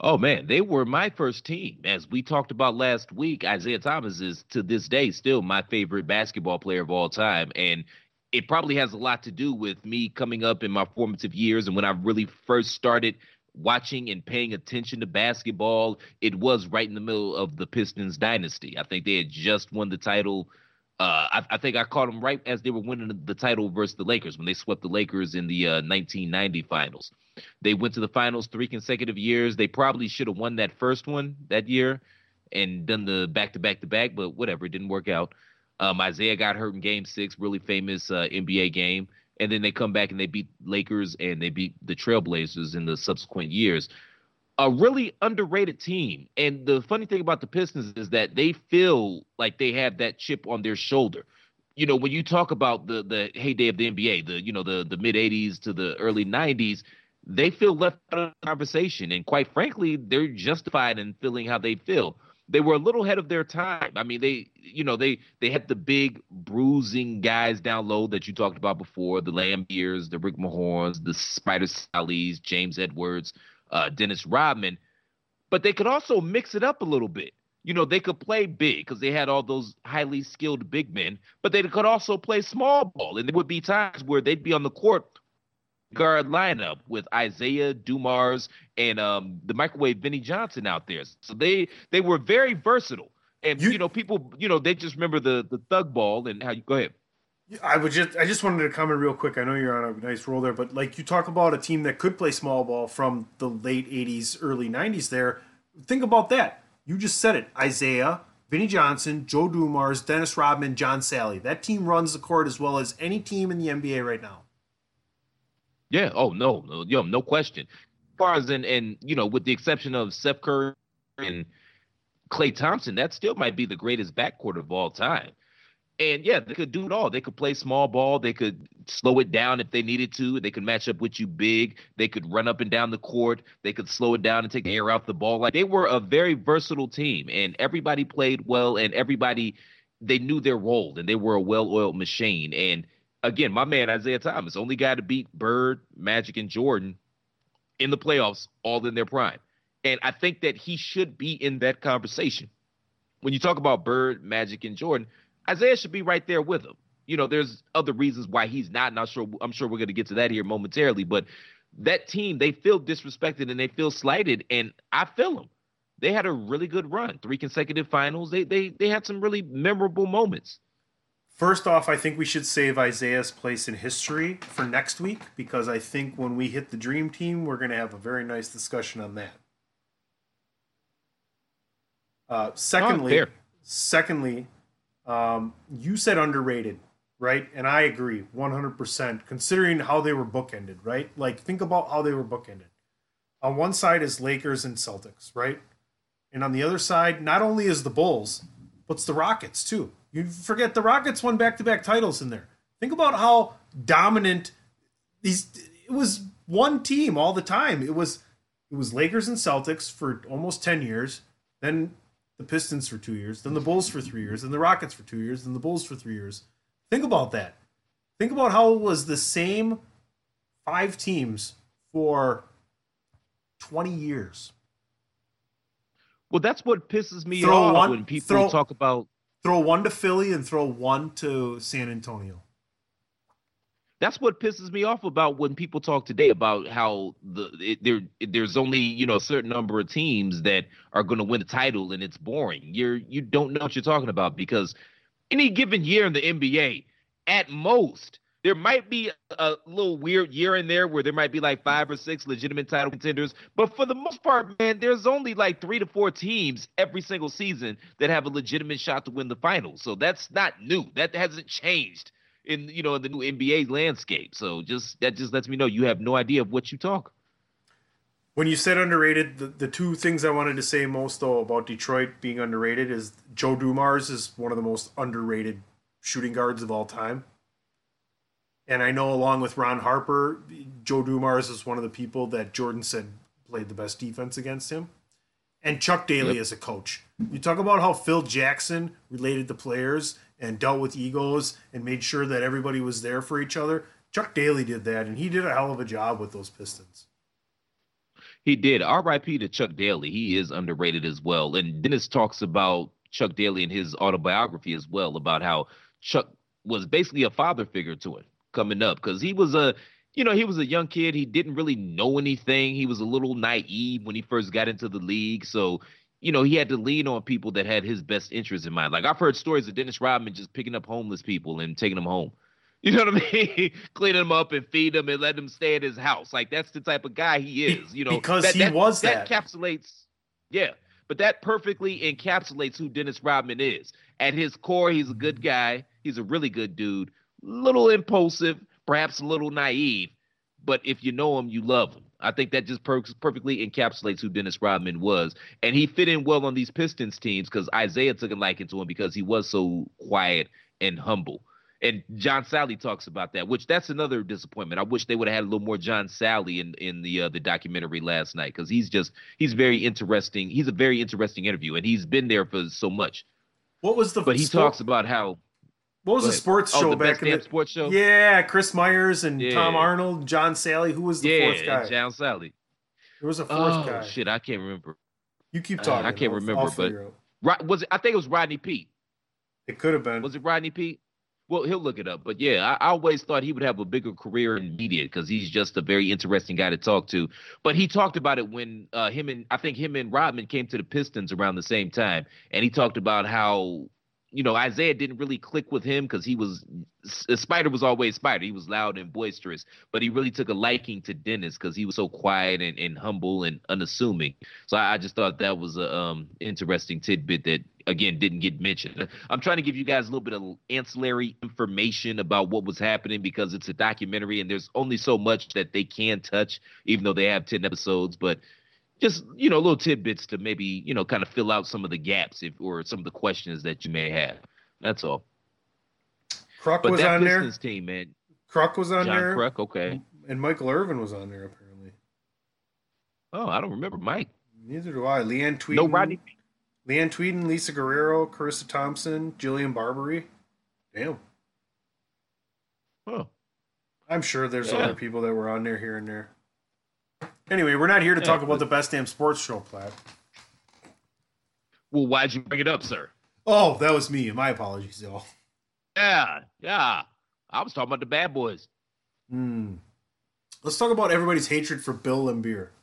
Oh man, they were my first team. As we talked about last week, Isiah Thomas is to this day still my favorite basketball player of all time. And it probably has a lot to do with me coming up in my formative years and when I really first started watching and paying attention to basketball, it was right in the middle of the Pistons dynasty. I think they had just won the title. Uh, I, I think I caught them right as they were winning the title versus the Lakers when they swept the Lakers in the uh, 1990 finals. They went to the finals three consecutive years. They probably should have won that first one that year and done the back to back to back, but whatever, it didn't work out. Um, Isiah got hurt in game six, really famous uh, NBA game. And then they come back and they beat Lakers and they beat the Trailblazers in the subsequent years. A really underrated team. And the funny thing about the Pistons is that they feel like they have that chip on their shoulder. You know, when you talk about the the heyday of the NBA, the you know the the mid '80s to the early '90s, they feel left out of the conversation. And quite frankly, they're justified in feeling how they feel. They were a little ahead of their time. I mean, they, you know, they they had the big bruising guys down low that you talked about before, the Laimbeers, the Rick Mahorns, the Spider Salleys, James Edwards, uh, Dennis Rodman. But they could also mix it up a little bit. You know, they could play big because they had all those highly skilled big men, but they could also play small ball. And there would be times where they'd be on the court guard lineup with Isiah Dumars and um, the microwave Vinny Johnson out there. So they they were very versatile. And You- you, know, people, you know, they just remember the the thug ball and how you go ahead. I would just I just wanted to comment real quick. I know you're on a nice roll there, but like you talk about a team that could play small ball from the late '80s, early '90s. There, think about that. You just said it. Isiah, Vinny Johnson, Joe Dumars, Dennis Rodman, John Salley. That team runs the court as well as any team in the NBA right now. Yeah. Oh no, no, yo, no question. As far as in, and you know, with the exception of Steph Curry and Klay Thompson, that still might be the greatest backcourt of all time. And yeah, they could do it all. They could play small ball. They could slow it down if they needed to. They could match up with you big. They could run up and down the court. They could slow it down and take the air out the ball. Like they were a very versatile team, and everybody played well, and everybody they knew their role, and they were a well-oiled machine. And again, my man Isiah Thomas, only guy to beat Bird, Magic, and Jordan in the playoffs, all in their prime. And I think that he should be in that conversation. When you talk about Bird, Magic, and Jordan, Isiah should be right there with him. You know, there's other reasons why he's not. Not sure. I'm sure we're going to get to that here momentarily. But that team, they feel disrespected and they feel slighted, and I feel them. They had a really good run, three consecutive finals. They they they had some really memorable moments. First off, I think we should save Isiah's place in history for next week because I think when we hit the dream team, we're going to have a very nice discussion on that. Uh, secondly, fair. secondly, um, you said underrated, right? And I agree 100%, considering how they were bookended, right? Like, think about how they were bookended. On one side is Lakers and Celtics, right? And on the other side, not only is the Bulls, but it's the Rockets, too. You forget the Rockets won back to back titles in there. Think about how dominant these it was one team all the time. It was it was Lakers and Celtics for almost 10 years, then the Pistons for 2 years, then the Bulls for 3 years, then the Rockets for 2 years, then the Bulls for 3 years. Think about that. Think about how it was the same five teams for 20 years. Well, that's what pisses me Throw off one- when people throw- talk about. Throw one to Philly and throw one to San Antonio. That's what pisses me off about when people talk today about how the it, there there's only you know a certain number of teams that are going to win the title and it's boring. You're you don't know what you're talking about because any given year in the NBA, at most there might be a little weird year in there where there might be like five or six legitimate title contenders, but for the most part, man, there's only like three to four teams every single season that have a legitimate shot to win the finals. So that's not new. That hasn't changed in you know in the new NBA landscape. So just that just lets me know you have no idea of what you talk. When you said underrated, the, the two things I wanted to say most though about Detroit being underrated is Joe Dumars is one of the most underrated shooting guards of all time. And I know along with Ron Harper, Joe Dumars is one of the people that Jordan said played the best defense against him. And Chuck Daly Yep. as a coach. You talk about how Phil Jackson related to players and dealt with egos and made sure that everybody was there for each other. Chuck Daly did that, and he did a hell of a job with those Pistons. He did. R.I.P. to Chuck Daly. He is underrated as well. And Dennis talks about Chuck Daly in his autobiography as well about how Chuck was basically a father figure to him coming up because he was a you know he was a young kid he didn't really know anything he was a little naive when he first got into the league so you know he had to lean on people that had his best interest in mind like i've heard stories of dennis rodman just picking up homeless people and taking them home you know what I mean? Cleaning them up and feed them and let them stay at his house. Like that's the type of guy he is. You know, Because he was that. that. encapsulates, yeah. But that perfectly encapsulates who Dennis Rodman is. At his core, he's a good guy. He's a really good dude. Little impulsive, perhaps a little naive, but if you know him, you love him. I think that just per- perfectly encapsulates who Dennis Rodman was, and he fit in well on these Pistons teams because Isiah took a liking to him because he was so quiet and humble. And John Salley talks about that, which that's another disappointment. I wish they would have had a little more John Salley in in the uh, the documentary last night because he's just he's very interesting. He's a very interesting interview, and he's been there for so much. What was the But he talks about how What was Go the ahead. sports oh show the back best in the sports show. Yeah, Chris Myers and Yeah. Tom Arnold, John Salley. Who was the yeah, fourth guy? John Salley. there was a fourth Oh guy. shit, I can't remember. You keep Uh, talking. I can't I'll- remember, I'll but- figure out. Rod, was it? I think it was Rodney Peete. it could have been. Was it Rodney Peete? Well, he'll look it up. But yeah, I, I always thought he would have a bigger career in media because he's just a very interesting guy to talk to. But he talked about it when uh, him and I think him and Rodman came to the Pistons around the same time, and he talked about how you know Isiah didn't really click with him because he was Spider was always Spider. He was loud and boisterous, but he really took a liking to Dennis because he was so quiet and, and humble and unassuming. So I, I just thought that was a um, interesting tidbit that again didn't get mentioned. I'm trying to give you guys a little bit of ancillary information about what was happening because it's a documentary and there's only so much that they can touch, even though they have 10 episodes. But just you know, little tidbits to maybe you know kind of fill out some of the gaps if or some of the questions that you may have. That's all. Kruk But was that on there. Pistons team, man, Kruk was on John there. Kruk, okay. And Michael Irvin was on there apparently. Oh, I don't remember Mike. Neither do I. Leeann Tweeden. No Rodney. Leeann Tweeden, Lisa Guerrero, Charissa Thompson, Jillian Barberie. Damn. Oh, I'm sure there's Yeah. other people that were on there here and there. Anyway, we're not here to Yeah, talk about the best damn sports show, Platt. well, why'd you bring it up, sir? Oh, that was me. My apologies, y'all. Yeah, yeah. I was talking about the bad boys. Hmm. Let's talk about everybody's hatred for Bill Laimbeer.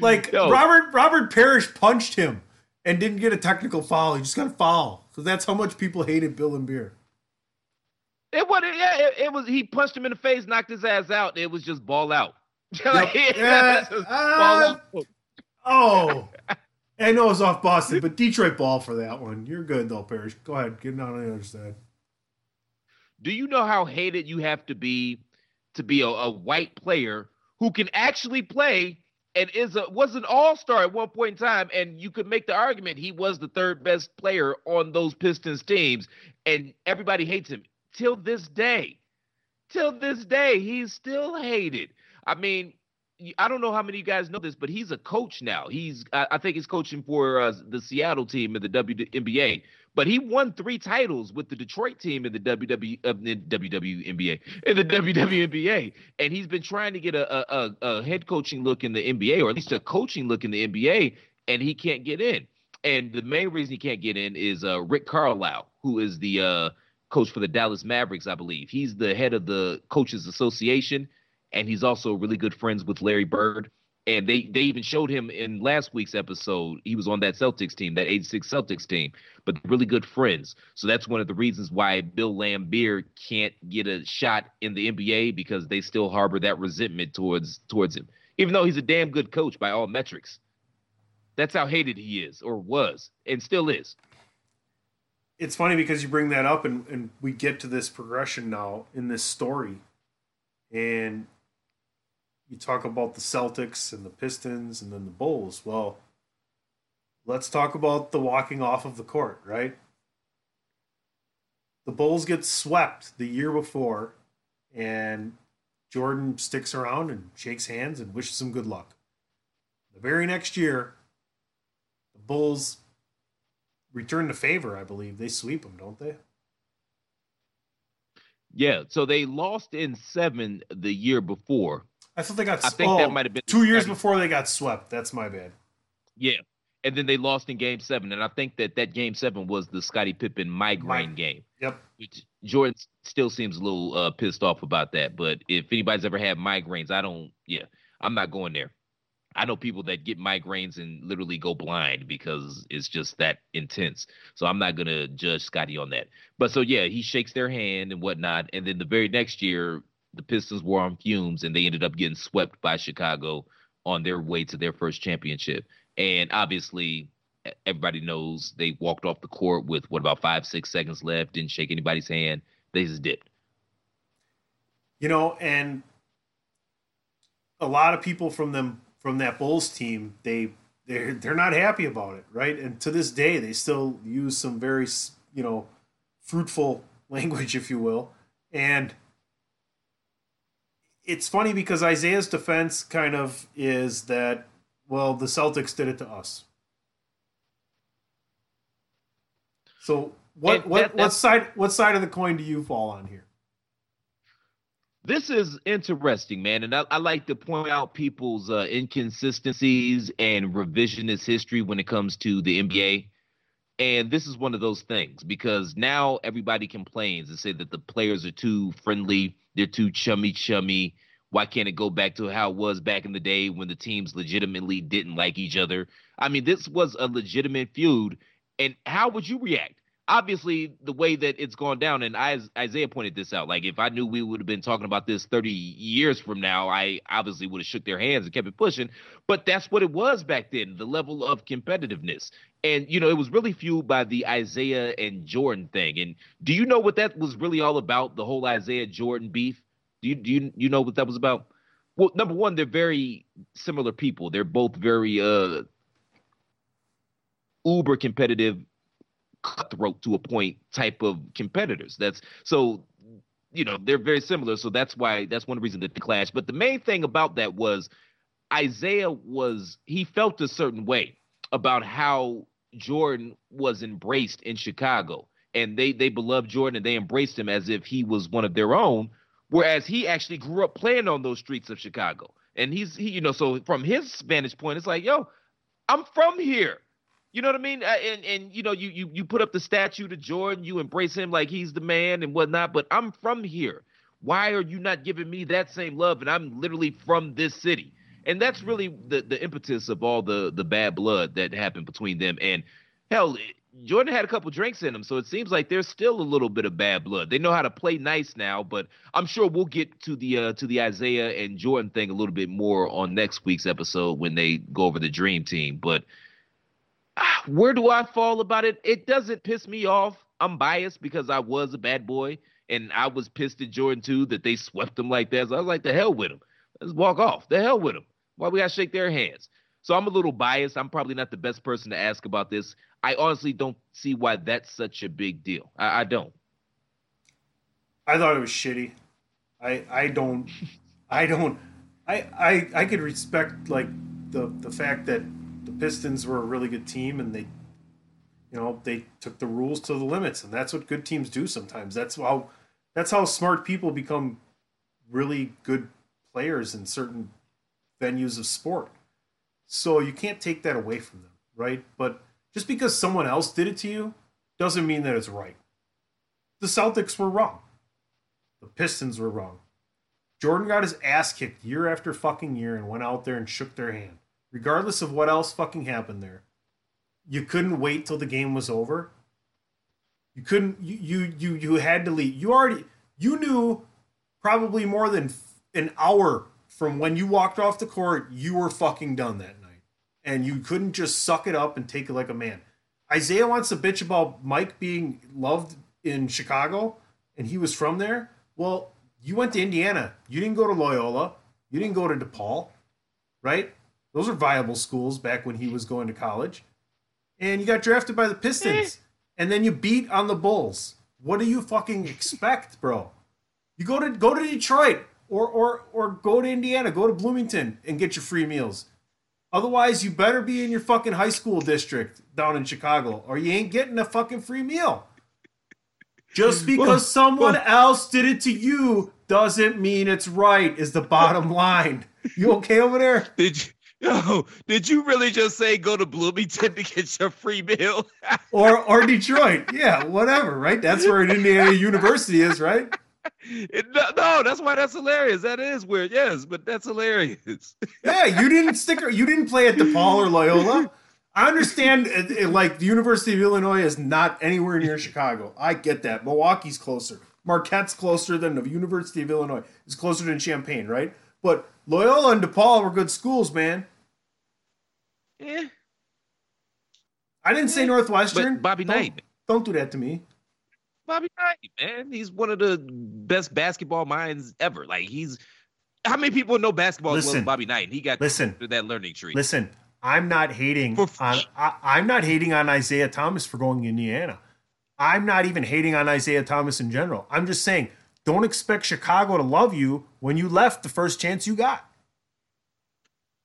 Like Yo. Robert Robert Parrish punched him, and didn't get a technical foul. He just got a foul. So that's how much people hated Bill Laimbeer. It was yeah, it, it, was he punched him in the face, knocked his ass out. It was just ball out. like, yeah, uh, oh, I know it was off Boston, but Detroit ball for that one. You're good though, Parrish. Go ahead, get on the other side. Do you know how hated you have to be to be a, a white player who can actually play and is a was an all-star at one point in time and you could make the argument he was the third best player on those Pistons teams and everybody hates him till this day. Till this day he's still hated. I mean, I don't know how many of you guys know this, but he's a coach now. He's I think he's coaching for uh, the Seattle team in the WNBA. But he won three titles with the Detroit team in the WW uh, WWNBA in the WWNBA, and he's been trying to get a, a, a head coaching look in the NBA, or at least a coaching look in the NBA, and he can't get in. And the main reason he can't get in is uh, Rick Carlisle, who is the uh, coach for the Dallas Mavericks, I believe. He's the head of the Coaches Association, and he's also really good friends with Larry Bird. And they they even showed him in last week's episode. He was on that Celtics team, that 86 Celtics team, but really good friends. So that's one of the reasons why Bill Laimbeer can't get a shot in the NBA because they still harbor that resentment towards towards him. Even though he's a damn good coach by all metrics. That's how hated he is or was and still is. It's funny because you bring that up and, and we get to this progression now in this story. And you talk about the Celtics and the Pistons and then the Bulls. Well, let's talk about the walking off of the court, right? The Bulls get swept the year before, and Jordan sticks around and shakes hands and wishes them good luck. The very next year, the Bulls return the favor, I believe. They sweep them, don't they? Yeah, so they lost in seven the year before. I thought they got. I think oh, that might have been two years before they got swept. That's my bad. Yeah, and then they lost in Game Seven, and I think that that Game Seven was the Scottie Pippen migraine game. Yep. Which Jordan still seems a little uh, pissed off about that. But if anybody's ever had migraines, I don't. Yeah, I'm not going there. I know people that get migraines and literally go blind because it's just that intense. So I'm not gonna judge Scottie on that. But so yeah, he shakes their hand and whatnot, and then the very next year the Pistons were on fumes and they ended up getting swept by Chicago on their way to their first championship. And obviously, everybody knows they walked off the court with what about five, six seconds left, didn't shake anybody's hand. They just dipped. You know, and a lot of people from them from that Bulls team, they they're they're not happy about it, right? And to this day, they still use some very you know fruitful language, if you will, and it's funny because Isiah's defense kind of is that well the Celtics did it to us. So what what that, what side what side of the coin do you fall on here? This is interesting, man, and I, I like to point out people's uh, inconsistencies and revisionist history when it comes to the NBA. And this is one of those things because now everybody complains and say that the players are too friendly, they're too chummy chummy. Why can't it go back to how it was back in the day when the teams legitimately didn't like each other? I mean, this was a legitimate feud. And how would you react? Obviously, the way that it's gone down, and Isiah pointed this out. Like, if I knew we would have been talking about this 30 years from now, I obviously would have shook their hands and kept it pushing. But that's what it was back then the level of competitiveness. And, you know, it was really fueled by the Isiah and Jordan thing. And do you know what that was really all about? The whole Isiah Jordan beef? Do you do you you know what that was about? Well, number one, they're very similar people. They're both very uh uber competitive, cutthroat to a point type of competitors. That's so you know they're very similar. So that's why that's one reason that they clash. But the main thing about that was Isiah was he felt a certain way about how Jordan was embraced in Chicago. And they they beloved Jordan and they embraced him as if he was one of their own. Whereas he actually grew up playing on those streets of Chicago. And he's he, you know, so from his vantage point, it's like, yo, I'm from here. You know what I mean? And and you know, you you you put up the statue to Jordan, you embrace him like he's the man and whatnot, but I'm from here. Why are you not giving me that same love? And I'm literally from this city. and that's really the the impetus of all the the bad blood that happened between them. And hell, Jordan had a couple drinks in him, so it seems like there's still a little bit of bad blood. They know how to play nice now, but I'm sure we'll get to the uh, to the Isiah and Jordan thing a little bit more on next week's episode when they go over the Dream Team. But Ah, where do I fall about it? It doesn't piss me off. I'm biased because I was a bad boy and I was pissed at Jordan too that they swept him like that. So I was like, the hell with him. Let's walk off. The hell with him. Why we gotta shake their hands? So I'm a little biased. I'm probably not the best person to ask about this. I honestly don't see why that's such a big deal. I, I don't. I thought it was shitty. I I don't I don't I I I could respect like the the fact that Pistons were a really good team and they you know they took the rules to the limits and that's what good teams do sometimes. That's how that's how smart people become really good players in certain venues of sport. So you can't take that away from them, right? But just because someone else did it to you doesn't mean that it's right. The Celtics were wrong. The Pistons were wrong. Jordan got his ass kicked year after fucking year and went out there and shook their hand. Regardless of what else fucking happened there. You couldn't wait till the game was over. You couldn't you you you, you had to leave. You already you knew probably more than an hour from when you walked off the court, you were fucking done that night. And you couldn't just suck it up and take it like a man. Isiah wants to bitch about Mike being loved in Chicago and he was from there. Well, you went to Indiana. You didn't go to Loyola. You didn't go to DePaul, right? Those are viable schools back when he was going to college. And you got drafted by the Pistons. Eh. and then you beat on the Bulls. What do you fucking expect, bro? You go to go to Detroit or or or go to Indiana, go to Bloomington and get your free meals. Otherwise, you better be in your fucking high school district down in Chicago, or you ain't getting a fucking free meal. Just because Well, someone well- else did it to you doesn't mean it's right. Is the bottom line. You okay over there? Did you? Yo, did you really just say go to Bloomington to get your free meal? Or or Detroit? Yeah, whatever. Right? That's where Indiana University is, right? It- no, no, that's why that's hilarious. That is weird. Yes, but that's hilarious. Yeah, you didn't stick. You didn't play at DePaul or Loyola. I understand. It, it- like the University of Illinois is not anywhere near Chicago. I get that. Milwaukee's closer. Marquette's closer than the University of Illinois. It's closer than Champaign, right? But Loyola and DePaul were good schools, man. Yeah, I didn't say Northwestern. but Bobby Don't- Knight, Don't do that to me. Bobby Knight, man, he's one of the best basketball minds ever. Like he's, how many people know basketball as well Listen. as Bobby Knight? And he got Listen. to that learning tree. Listen, I'm not hating For- on. I, I'm not hating on Isiah Thomas for going to Indiana. I'm not even hating on Isiah Thomas in general. I'm just saying, don't expect Chicago to love you when you left the first chance you got.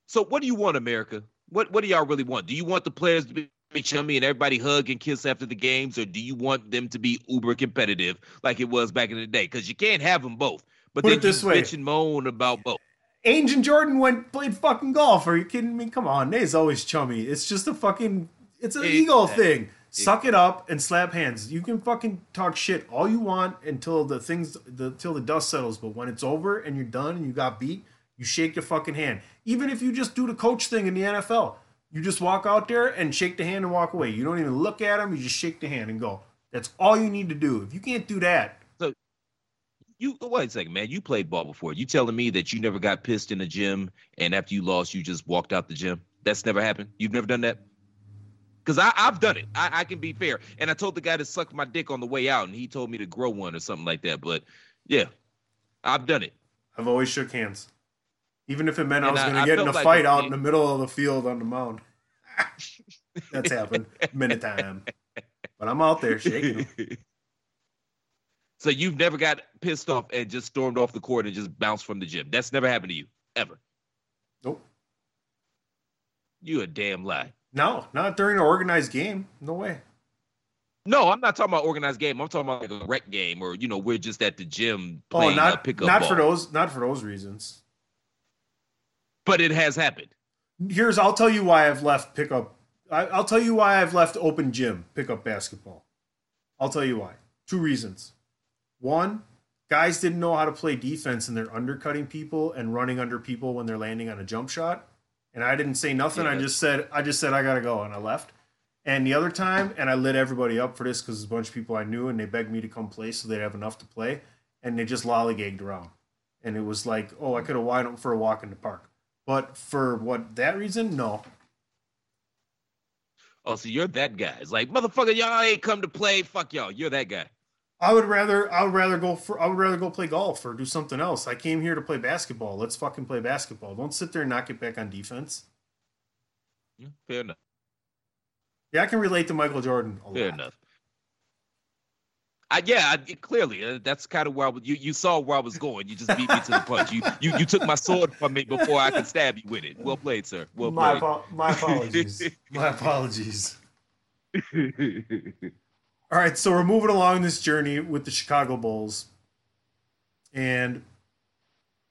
So what do you want, America? What what do y'all really want? Do you want the players to be chummy and everybody hug and kiss after the games, or do you want them to be uber competitive like it was back in the day? Because you can't have them both. But Put then it this you way. bitch and moan about both. Ainge and Jordan went played fucking golf. Are you kidding me? Come on, Nay's always chummy. It's just a fucking. It's an ego thing. Suck it up and slap hands. You can fucking talk shit all you want until the things the till the dust settles. But when it's over and you're done and you got beat, you shake your fucking hand. Even if you just do the coach thing in the NFL, you just walk out there and shake the hand and walk away. You don't even look at him. You just shake the hand and go. That's all you need to do. If you can't do that, so You wait a second, man. You played ball before. You telling me that you never got pissed in the gym and after you lost, you just walked out the gym? That's never happened. You've never done that. Because I've done it. I, I can be fair. And I told the guy to suck my dick on the way out, and he told me to grow one or something like that. But yeah, I've done it. I've always shook hands. Even if it meant I was going to get in a like fight out in the middle of the field on the mound. That's happened many times. But I'm out there shaking. 'em. so you've never got pissed off and just stormed off the court and just bounced from the gym. That's never happened to you ever. Nope. You a damn lie. No, not during an organized game. No way. No, I'm not talking about organized game. I'm talking about like a rec game, or you know, we're just at the gym Oh, playing uh, not pickup not ball. for those not for those reasons. But it has happened. Here's I'll tell you why I've left pickup. I, I'll tell you why I've left open gym pickup basketball. I'll tell you why. Two reasons. One, guys didn't know how to play defense and they're undercutting people and running under people when they're landing on a jump shot. And I didn't say nothing. I just said I just said I gotta go and I left. And the other time, and I lit everybody up for this because there's a bunch of people I knew and they begged me to come play so they'd have enough to play. And they just lollygagged around. And it was like, oh, I could have went for a walk in the park. But for what that reason, no. Oh, so you're that guy. It's like, motherfucker, y'all ain't come to play. Fuck y'all. You're that guy. I would rather I would rather go for I would rather go play golf or do something else. I came here to play basketball. Let's fucking play basketball. Don't sit there and not get back on defense. Yeah, fair enough. Yeah, I can relate to Michael Jordan a Fair lot. enough. I, yeah, I, clearly uh, that's kind of where I was. You, you saw where I was going. You just beat me to the punch. You, you you took my sword from me before I could stab you with it. Well played, sir. Well my, played. apo- my apologies. my apologies. All right, so we're moving along this journey with the Chicago Bulls. And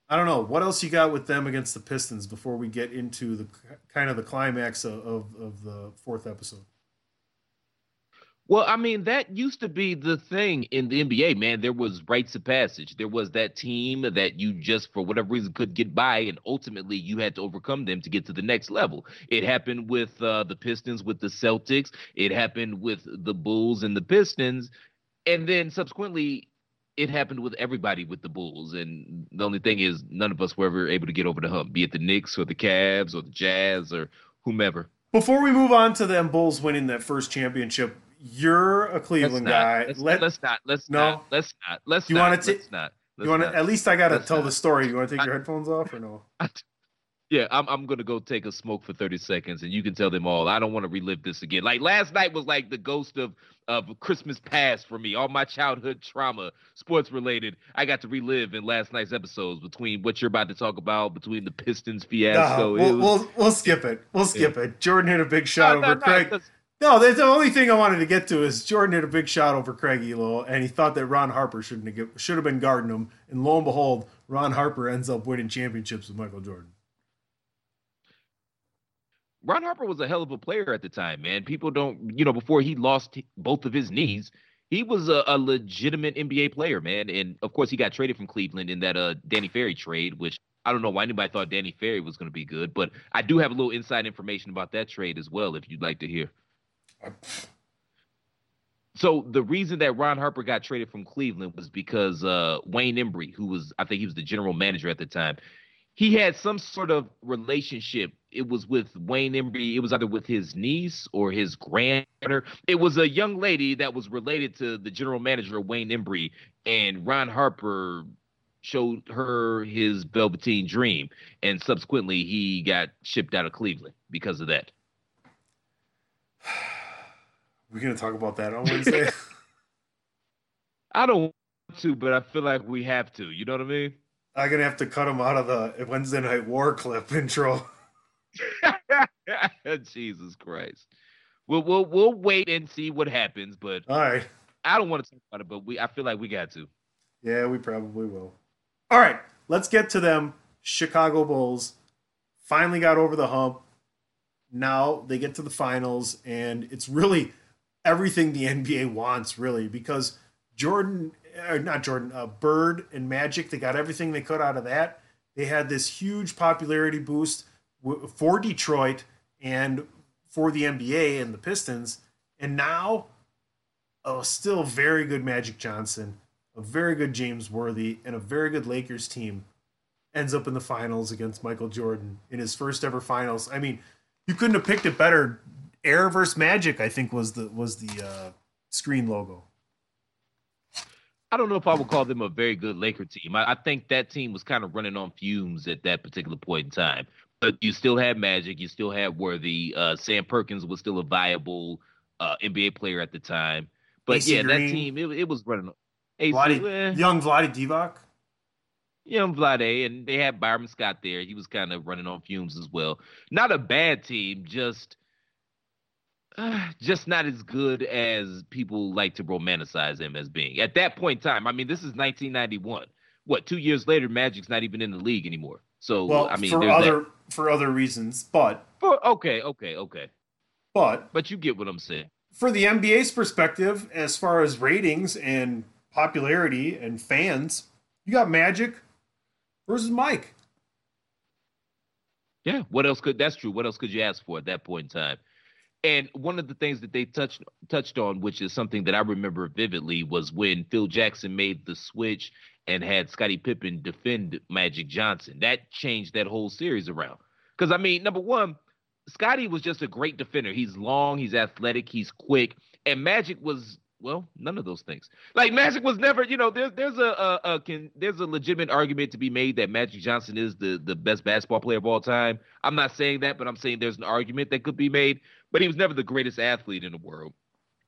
I don't know, what else you got with them against the Pistons before we get into the kind of the climax of, of, of the fourth episode? Well, I mean, that used to be the thing in the NBA, man. There was rites of passage. There was that team that you just, for whatever reason, could get by, and ultimately you had to overcome them to get to the next level. It happened with uh, the Pistons, with the Celtics. It happened with the Bulls and the Pistons, and then subsequently, it happened with everybody with the Bulls. And the only thing is, none of us were ever able to get over the hump, be it the Knicks or the Cavs or the Jazz or whomever. Before we move on to them Bulls winning that first championship, you're a Let's Cleveland guy. Let's, Let, let's not. Let's No. not. Let's not. Let's You not. wanna ta- let's not. Let's you want to at least I got to Let's tell not. the story. You want to take I- your headphones off or no? Yeah, I'm I'm gonna go take a smoke for 30 seconds, and you can tell them all. I don't want to relive this again. Like last night was like the ghost of of Christmas past for me. All my childhood trauma, sports related, I got to relive in last night's episodes. Between what you're about to talk about, between the Pistons fiasco, it we'll, was- we'll, we'll skip it. We'll skip it. Jordan hit a big shot no, over no, Craig. No, the only thing I wanted to get to is Jordan hit a big shot over Craig Ehlo, and he thought that Ron Harper shouldn't have should have been guarding him. And lo and behold, Ron Harper ends up winning championships with Michael Jordan. Ron Harper was a hell of a player at the time, man. People don't, you know, before he lost both of his knees, he was a, a legitimate NBA player, man. And of course, he got traded from Cleveland in that uh Danny Ferry trade, which I don't know why anybody thought Danny Ferry was going to be good, but I do have a little inside information about that trade as well, if you'd like to hear. So the reason that Ron Harper got traded from Cleveland was because uh, Wayne Embry, who was I think he was the general manager at the time, he had some sort of relationship. It was with Wayne Embry. It was either with his niece or his granddaughter. It was a young lady that was related to the general manager Wayne Embry, and Ron Harper showed her his Velveteen Dream, and subsequently he got shipped out of Cleveland because of that. We're gonna talk about that on Wednesday. I don't want to, but I feel like we have to. You know what I mean? I'm gonna have to cut him out of the Wednesday Night War clip intro. Jesus Christ. We'll we'll we'll wait and see what happens, but All right. I don't want to talk about it, but we I feel like we got to. Yeah, we probably will. All right, let's get to them. Chicago Bulls finally got over the hump. Now they get to the finals, and it's really everything the NBA wants, really, because Jordan, or not Jordan, uh, Bird and Magic, they got everything they could out of that. They had this huge popularity boost w- for Detroit and for the NBA and the Pistons, and now a still very good Magic Johnson a very good James Worthy, and a very good Lakers team ends up in the finals against Michael Jordan in his first ever finals. I mean, you couldn't have picked it better. Air versus Magic, I think, was the was the uh, screen logo. I don't know if I would call them a very good Laker team. I, I think that team was kind of running on fumes at that particular point in time. But you still had Magic, you still had Worthy. Uh, Sam Perkins was still a viable uh, NBA player at the time. But AC yeah, Green. that team it, it was running. AC, Vlade, eh, young Vlade Divac. young Vlade, and they had Byron Scott there. He was kind of running on fumes as well. Not a bad team, just uh, just not as good as people like to romanticize him as being. At that point in time, I mean, this is 1991. What, two years later, Magic's not even in the league anymore. So, Well, I mean, for there's other that. for other reasons, but For, okay, okay, okay. but But you get what I'm saying. for the NBA's perspective, as far as ratings and popularity and fans, You got Magic versus Mike. Yeah, what else could that's true. What else could you ask for at that point in time? And one of the things that they touched touched on, which is something that I remember vividly, was when Phil Jackson made the switch and had Scottie Pippen defend Magic Johnson. That changed that whole series around. Because I mean, number one, Scottie was just a great defender. He's long, he's athletic, he's quick, and Magic was well, none of those things. Like Magic was never, you know, there's there's a, a, a can there's a legitimate argument to be made that Magic Johnson is the the best basketball player of all time. I'm not saying that, but I'm saying there's an argument that could be made. But he was never the greatest athlete in the world.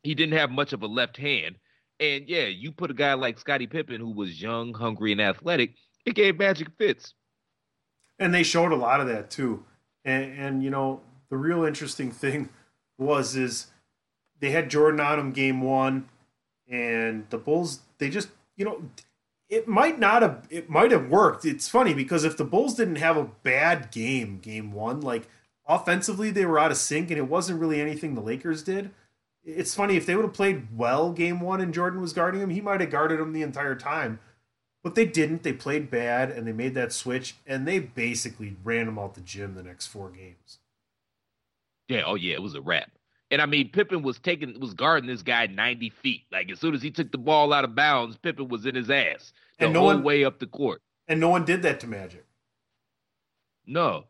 He didn't have much of a left hand. And yeah, you put a guy like Scottie Pippen, who was young, hungry, and athletic, it gave Magic fits. And they showed a lot of that too. And, and you know, the real interesting thing was is they had Jordan on him game one, and the Bulls they just you know it might not have it might have worked. It's funny because if the Bulls didn't have a bad game game one, like offensively they were out of sync, and it wasn't really anything the Lakers did. It's funny if they would have played well game one and Jordan was guarding him, he might have guarded him the entire time. But they didn't. They played bad and they made that switch and they basically ran him out the gym the next four games. Yeah, oh yeah, it was a wrap. And I mean, Pippen was taking was guarding this guy ninety feet. Like as soon as he took the ball out of bounds, Pippen was in his ass the And no whole one- way up the court. And no one did that to Magic. No,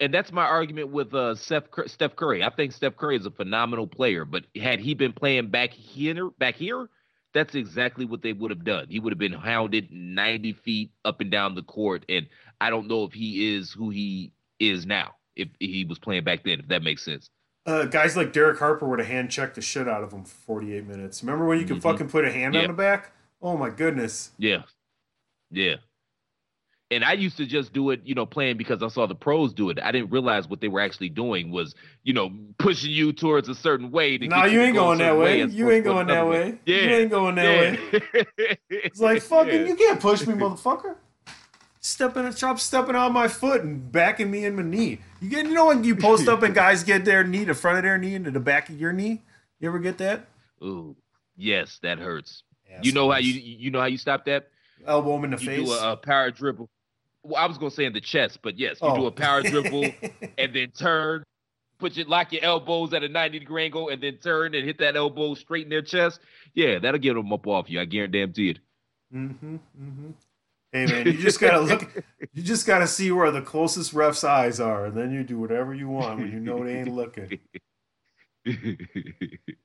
and that's my argument with uh, Steph Steph Curry. I think Steph Curry is a phenomenal player, but had he been playing back here, back here, that's exactly what they would have done. He would have been hounded ninety feet up and down the court, and I don't know if he is who he is now. If he was playing back then, if that makes sense. Uh, guys like Derek Harper would have hand checked the shit out of him for 48 minutes. Remember when you could Mhm. fucking put a hand Yeah. on the back? Oh my goodness. Yeah. Yeah. And I used to just do it, you know, playing because I saw the pros do it. I didn't realize what they were actually doing was, you know, pushing you towards a certain way. No, get you to ain't go going that way. You ain't going that way. Yeah. You ain't going that way. It's like fucking Yeah. you can't push me, motherfucker. Stepping a chop stepping on my foot and backing me in my knee. You get you know when you post up and guys get their knee, the front of their knee into the back of your knee? You ever get that? Ooh, yes, that hurts. You know how you you know how you stop that? elbow him in the You face. do a, a power dribble. Well, I was gonna say in the chest, but yes, you Oh. do a power dribble and then turn, put your lock your elbows at a 90 degree angle, and then turn and hit that elbow straight in their chest. Yeah, that'll get them up off you. I guarantee it. Mm-hmm. Mm-hmm. Hey man, you just gotta look. You just gotta see where the closest ref's eyes are, and then you do whatever you want when you know they ain't looking.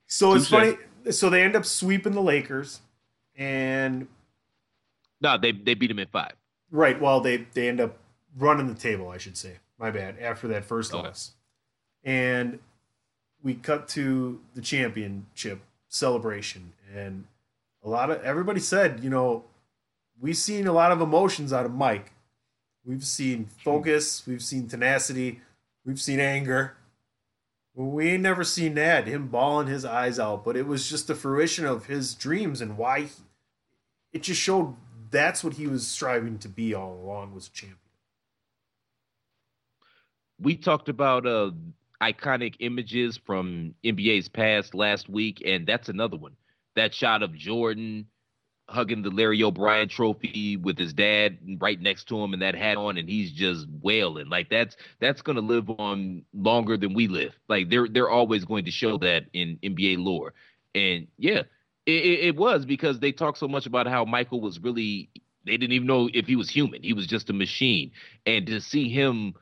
So it's funny. So they end up sweeping the Lakers, and no, they they beat them in five. Right, well they they end up running the table. I should say. My bad. After that first loss, and we cut to the championship celebration, and a lot of everybody said, you know, we've seen a lot of emotions out of Mike. We've seen focus, we've seen tenacity, we've seen anger. We ain't never seen that, him bawling his eyes out, but it was just the fruition of his dreams and why he, it just showed that's what he was striving to be all along was a champion. We talked about uh iconic images from NBA's past last week, and that's another one. That shot of Jordan hugging the Larry O'Brien trophy with his dad right next to him and that hat on and he's just wailing. Like that's that's gonna live on longer than we live. Like they're they're always going to show that in NBA lore. And yeah, it, it, was because they talked so much about how Michael was really they didn't even know if he was human. He was just a machine. And to see him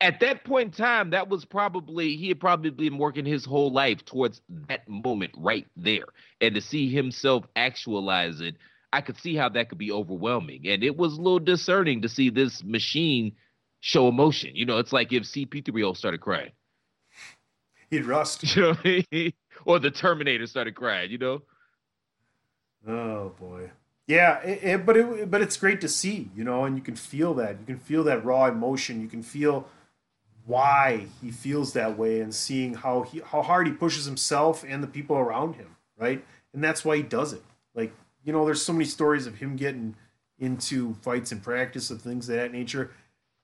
at that point in time, that was probably he had probably been working his whole life towards that moment right there. And to see himself actualize it, I could see how that could be overwhelming. And it was a little discerning to see this machine show emotion. You know, it's like if CP3O started crying. He'd rust. You know I mean? Or the Terminator started crying, you know? Oh boy. Yeah, it, it, but it but it's great to see, you know, and you can feel that. You can feel that raw emotion. You can feel why he feels that way and seeing how he how hard he pushes himself and the people around him, right? And that's why he does it. Like, you know, there's so many stories of him getting into fights in practice of things of that nature.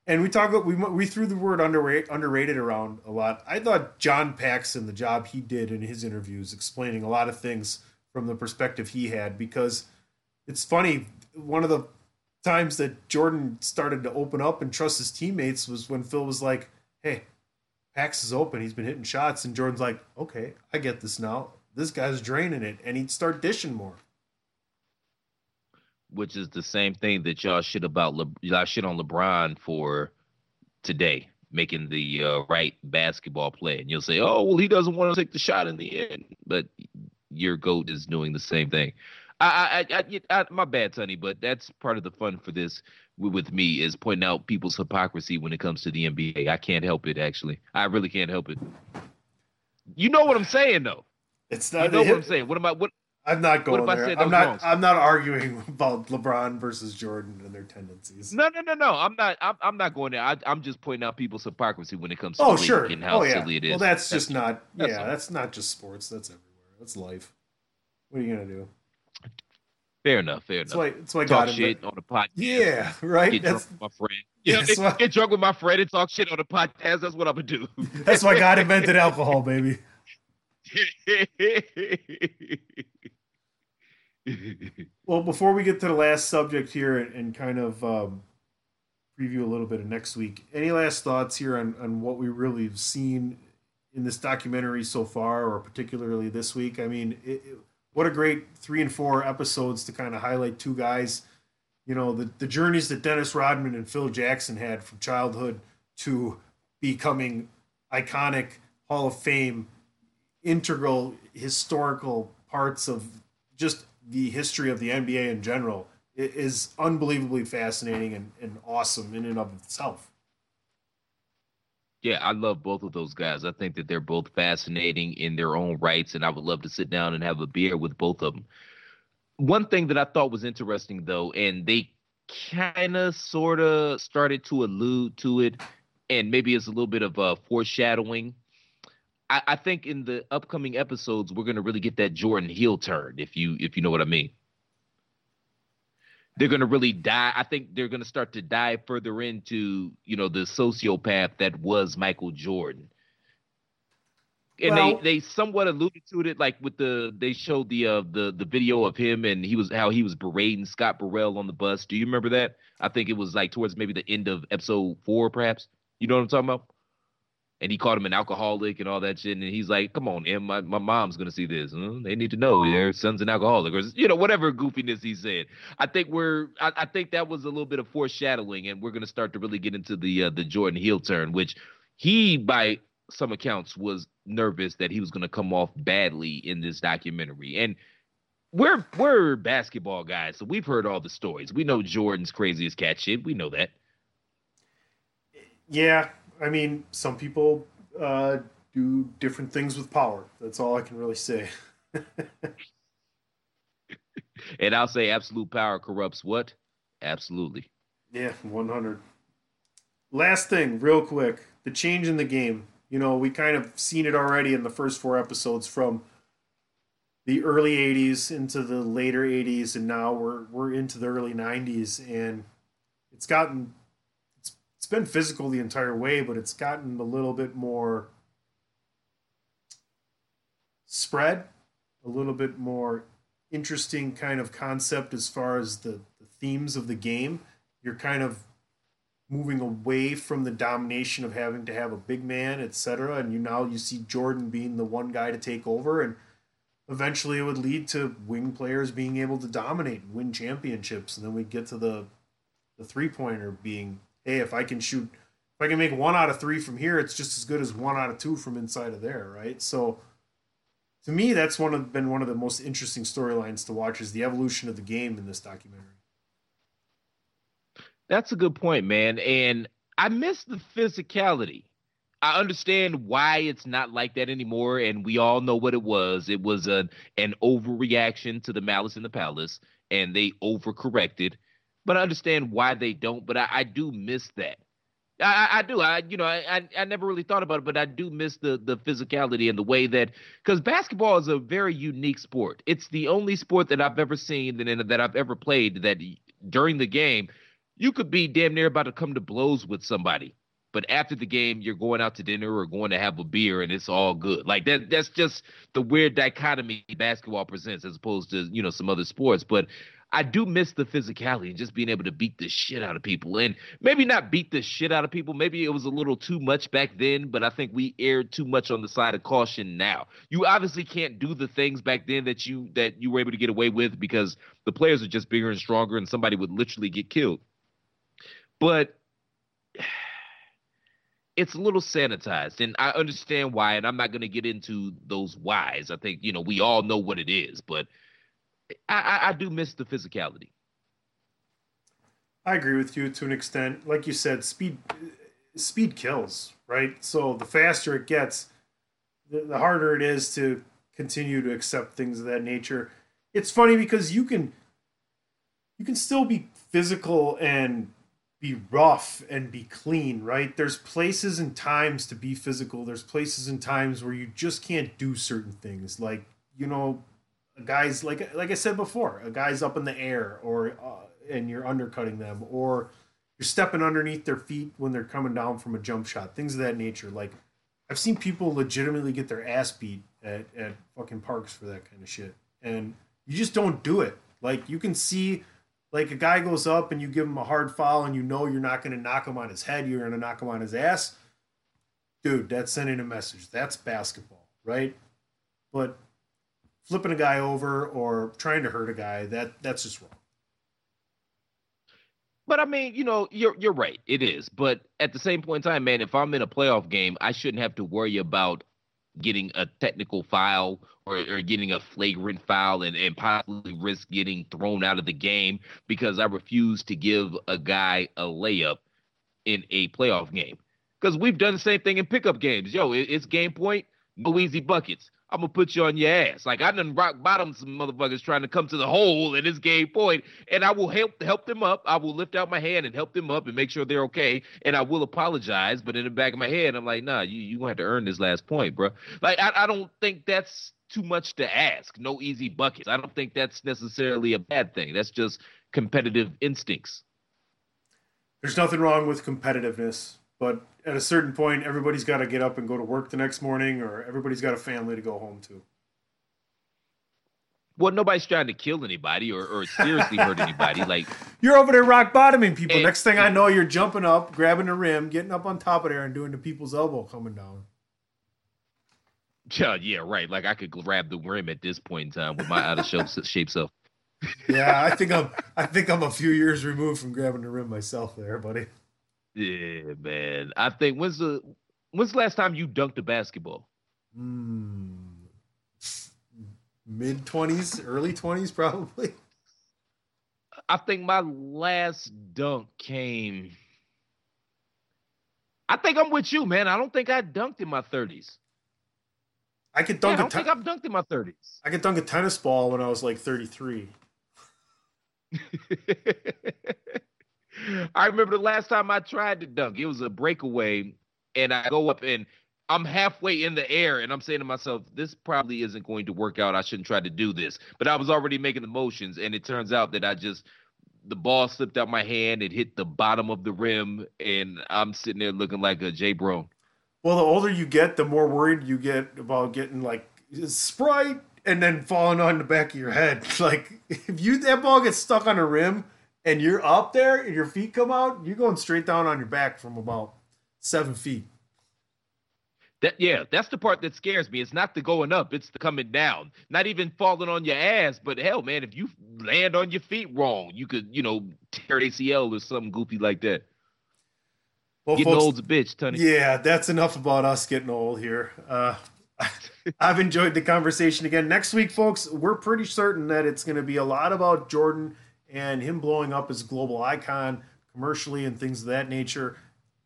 And we talk about we we threw the word underrated underrated around a lot. I thought John Paxson, the job he did in his interviews, explaining a lot of things from the perspective he had, because it's funny. one of the times that Jordan started to open up and trust his teammates was when Phil was like, "Hey, Pax is open. He's been hitting shots," and Jordan's like, "Okay, I get this now. This guy's draining it," and he'd start dishing more. Which is the same thing that y'all shit about Le- y'all shit on LeBron for today, making the uh, right basketball play, and you'll say, "Oh, well, he doesn't want to take the shot in the end," but your goat is doing the same thing. I, I, I, I, my bad, Sonny, but that's part of the fun for this with me is pointing out people's hypocrisy when it comes to the NBA. I can't help it, actually. I really can't help it. You know what I'm saying, though. It's not. You know what I'm saying. What am I? What? I'm not going there. I'm not. wrongs? I'm not arguing about LeBron versus Jordan and their tendencies. No, no, no, no. I'm not. I'm, I'm not going there. I, I'm just pointing out people's hypocrisy when it comes to Oh sure. and how oh yeah. silly it is. Well, that's, just not. that's yeah, all. that's not just sports. That's everywhere. That's life. What are you gonna do? fair enough. Fair That's enough. why. That's why talk God. shit on the podcast. Yeah. Right. Get drunk That's with my friend. Yeah, that's why- get drunk with my friend and talk shit on the podcast. That's what I'm gonna do. that's why God invented alcohol, baby. Well, before we get to the last subject here and, and kind of um, preview a little bit of next week, any last thoughts here on, on what we really have seen in this documentary so far, or particularly this week? I mean, it, it- what a great three and four episodes to kind of highlight two guys. You know, the, the journeys that Dennis Rodman and Phil Jackson had from childhood to becoming iconic Hall of Fame, integral historical parts of just the history of the NBA in general is unbelievably fascinating and, and awesome in and of itself. Yeah, I love both of those guys. I think that they're both fascinating in their own rights, and I would love to sit down and have a beer with both of them. One thing that I thought was interesting, though, and they kind of sort of started to allude to it, and maybe it's a little bit of uh, foreshadowing. I, I think in the upcoming episodes, we're going to really get that Jordan heel turn, if you if you know what I mean. They're going to really die. I think they're going to start to dive further into, you know, the sociopath that was Michael Jordan. And Well- they they somewhat alluded to it, like with the they showed the uh the the video of him and he was how he was berating Scott Burrell on the bus. Do you remember that? I think it was like towards maybe the end of episode four, perhaps. You know what I'm talking about? And he called him an alcoholic and all that shit. And he's like, "Come on, Em, my, my mom's gonna see this. Huh? They need to know their son's an alcoholic, or you know, whatever goofiness he said." I think we're, I, I think that was a little bit of foreshadowing, and we're gonna start to really get into the uh, the Jordan heel turn, which he, by some accounts, was nervous that he was gonna come off badly in this documentary, and. We're we're basketball guys, so we've heard all the stories. We know Jordan's crazy as cat shit. We know that. Yeah, I mean, some people uh, do different things with power. That's all I can really say. And I'll say absolute power corrupts what? Absolutely. Yeah, 100. Last thing, real quick the change in the game. You know, we kind of seen it already in the first four episodes from the early 80s into the later 80s, and now we're, we're into the early 90s. And it's gotten, it's, been physical the entire way, but it's gotten a little bit more spread, a little bit more interesting kind of concept as far as the, the themes of the game. You're kind of moving away from the domination of having to have a big man, etc. And you now you see Jordan being the one guy to take over, and eventually it would lead to wing players being able to dominate and win championships. And then we get to the the three pointer being, hey, if I can shoot, if I can make one out of three from here, it's just as good as one out of two from inside of there, right? So to me, that's one of been one of the most interesting storylines to watch is the evolution of the game in this documentary. That's a good point, man. And I miss the physicality. I understand why it's not like that anymore, and we all know what it was. It was an an overreaction to the Malice in the Palace, and they overcorrected. But I understand why they don't. But I, I do miss that. I, I do. I you know I, I I never really thought about it, but I do miss the the physicality and the way that because basketball is a very unique sport. It's the only sport that I've ever seen and that I've ever played that during the game you could be damn near about to come to blows with somebody but after the game you're going out to dinner or going to have a beer and it's all good like that that's just the weird dichotomy basketball presents as opposed to you know some other sports but I do miss the physicality and just being able to beat the shit out of people. And maybe not beat the shit out of people. Maybe it was a little too much back then, but I think we erred too much on the side of caution now. You obviously can't do the things back then that you that you were able to get away with because the players are just bigger and stronger and somebody would literally get killed. But it's a little sanitized and I understand why and I'm not going to get into those whys. I think, you know, we all know what it is, but I, I, do miss the physicality. I agree with you to an extent. Like you said, speed speed kills, right? So the faster it gets, the, the harder it is to continue to accept things of that nature. It's funny because you can you can still be physical and be rough and be clean, right? There's places and times to be physical. There's places and times where you just can't do certain things. Like, you know, a guy's like like I said before, a guy's up in the air or uh, and you're undercutting them or you're stepping underneath their feet when they're coming down from a jump shot, things of that nature. Like I've seen people legitimately get their ass beat at, at fucking parks for that kind of shit. And you just don't do it. Like you can see like a guy goes up and you give him a hard foul and you know you're not going to knock him on his head, you're going to knock him on his ass. Dude, that's sending a message. That's basketball, right? But flipping a guy over or trying to hurt a guy, that that's just wrong. But I mean, you know, you're you're right. It is. But at the same point in time, man, if I'm in a playoff game, I shouldn't have to worry about getting a technical foul or, or getting a flagrant foul and, and possibly risk getting thrown out of the game because I refuse to give a guy a layup in a playoff game. Because we've done the same thing in pickup games. Yo, it, it's game point, no easy buckets. I'm gonna put you on your ass. Like I done rock bottom some motherfuckers trying to come to the hole in this game point, and I will help help them up. I will lift out my hand and help them up and make sure they're okay. And I will apologize, but in the back of my head, I'm like, nah, you you gonna have to earn this last point, bro. Like I, I don't think that's too much to ask. No easy buckets. I don't think that's necessarily a bad thing. That's just competitive instincts. There's nothing wrong with competitiveness. But at a certain point, everybody's got to get up and go to work the next morning, or everybody's got a family to go home to. Well, nobody's trying to kill anybody or, or seriously hurt anybody. Like you're over there rock bottoming people. And, Next thing I know, you're jumping up, grabbing the rim, getting up on top of there, and doing the people's elbow coming down. Yeah, yeah, right. Like I could grab the rim at this point in time with my out of shape self. yeah, I think I'm. I think I'm a few years removed from grabbing the rim myself, there, buddy. Yeah, man. I think when's the when's the last time you dunked a basketball? Mm, Mid twenties, early twenties, probably. I think my last dunk came. I think I'm with you, man. I don't think I dunked in my thirties. I could dunk. Yeah, I don't think I've dunked in my thirties. I could dunk a tennis ball when I was like thirty three. I remember the last time I tried to dunk. It was a breakaway, and I go up and I'm halfway in the air, and I'm saying to myself, "This probably isn't going to work out. I shouldn't try to do this." But I was already making the motions, and it turns out that I just the ball slipped out my hand. It hit the bottom of the rim, and I'm sitting there looking like a Jay Brown. Well, the older you get, the more worried you get about getting like sprite and then falling on the back of your head. Like if you that ball gets stuck on the rim and you're up there and your feet come out, you're going straight down on your back from about seven feet. That yeah, that's the part that scares me. It's not the going up, it's the coming down. Not even falling on your ass, but hell, man, if you land on your feet wrong, you could, you know, tear ACL or something goofy like that. Well, getting folks, old's a bitch, Tony. Yeah, that's enough about us getting old here. Uh, I've enjoyed the conversation again. Next week, folks, we're pretty certain that it's going to be a lot about Jordan and him blowing up as global icon commercially and things of that nature.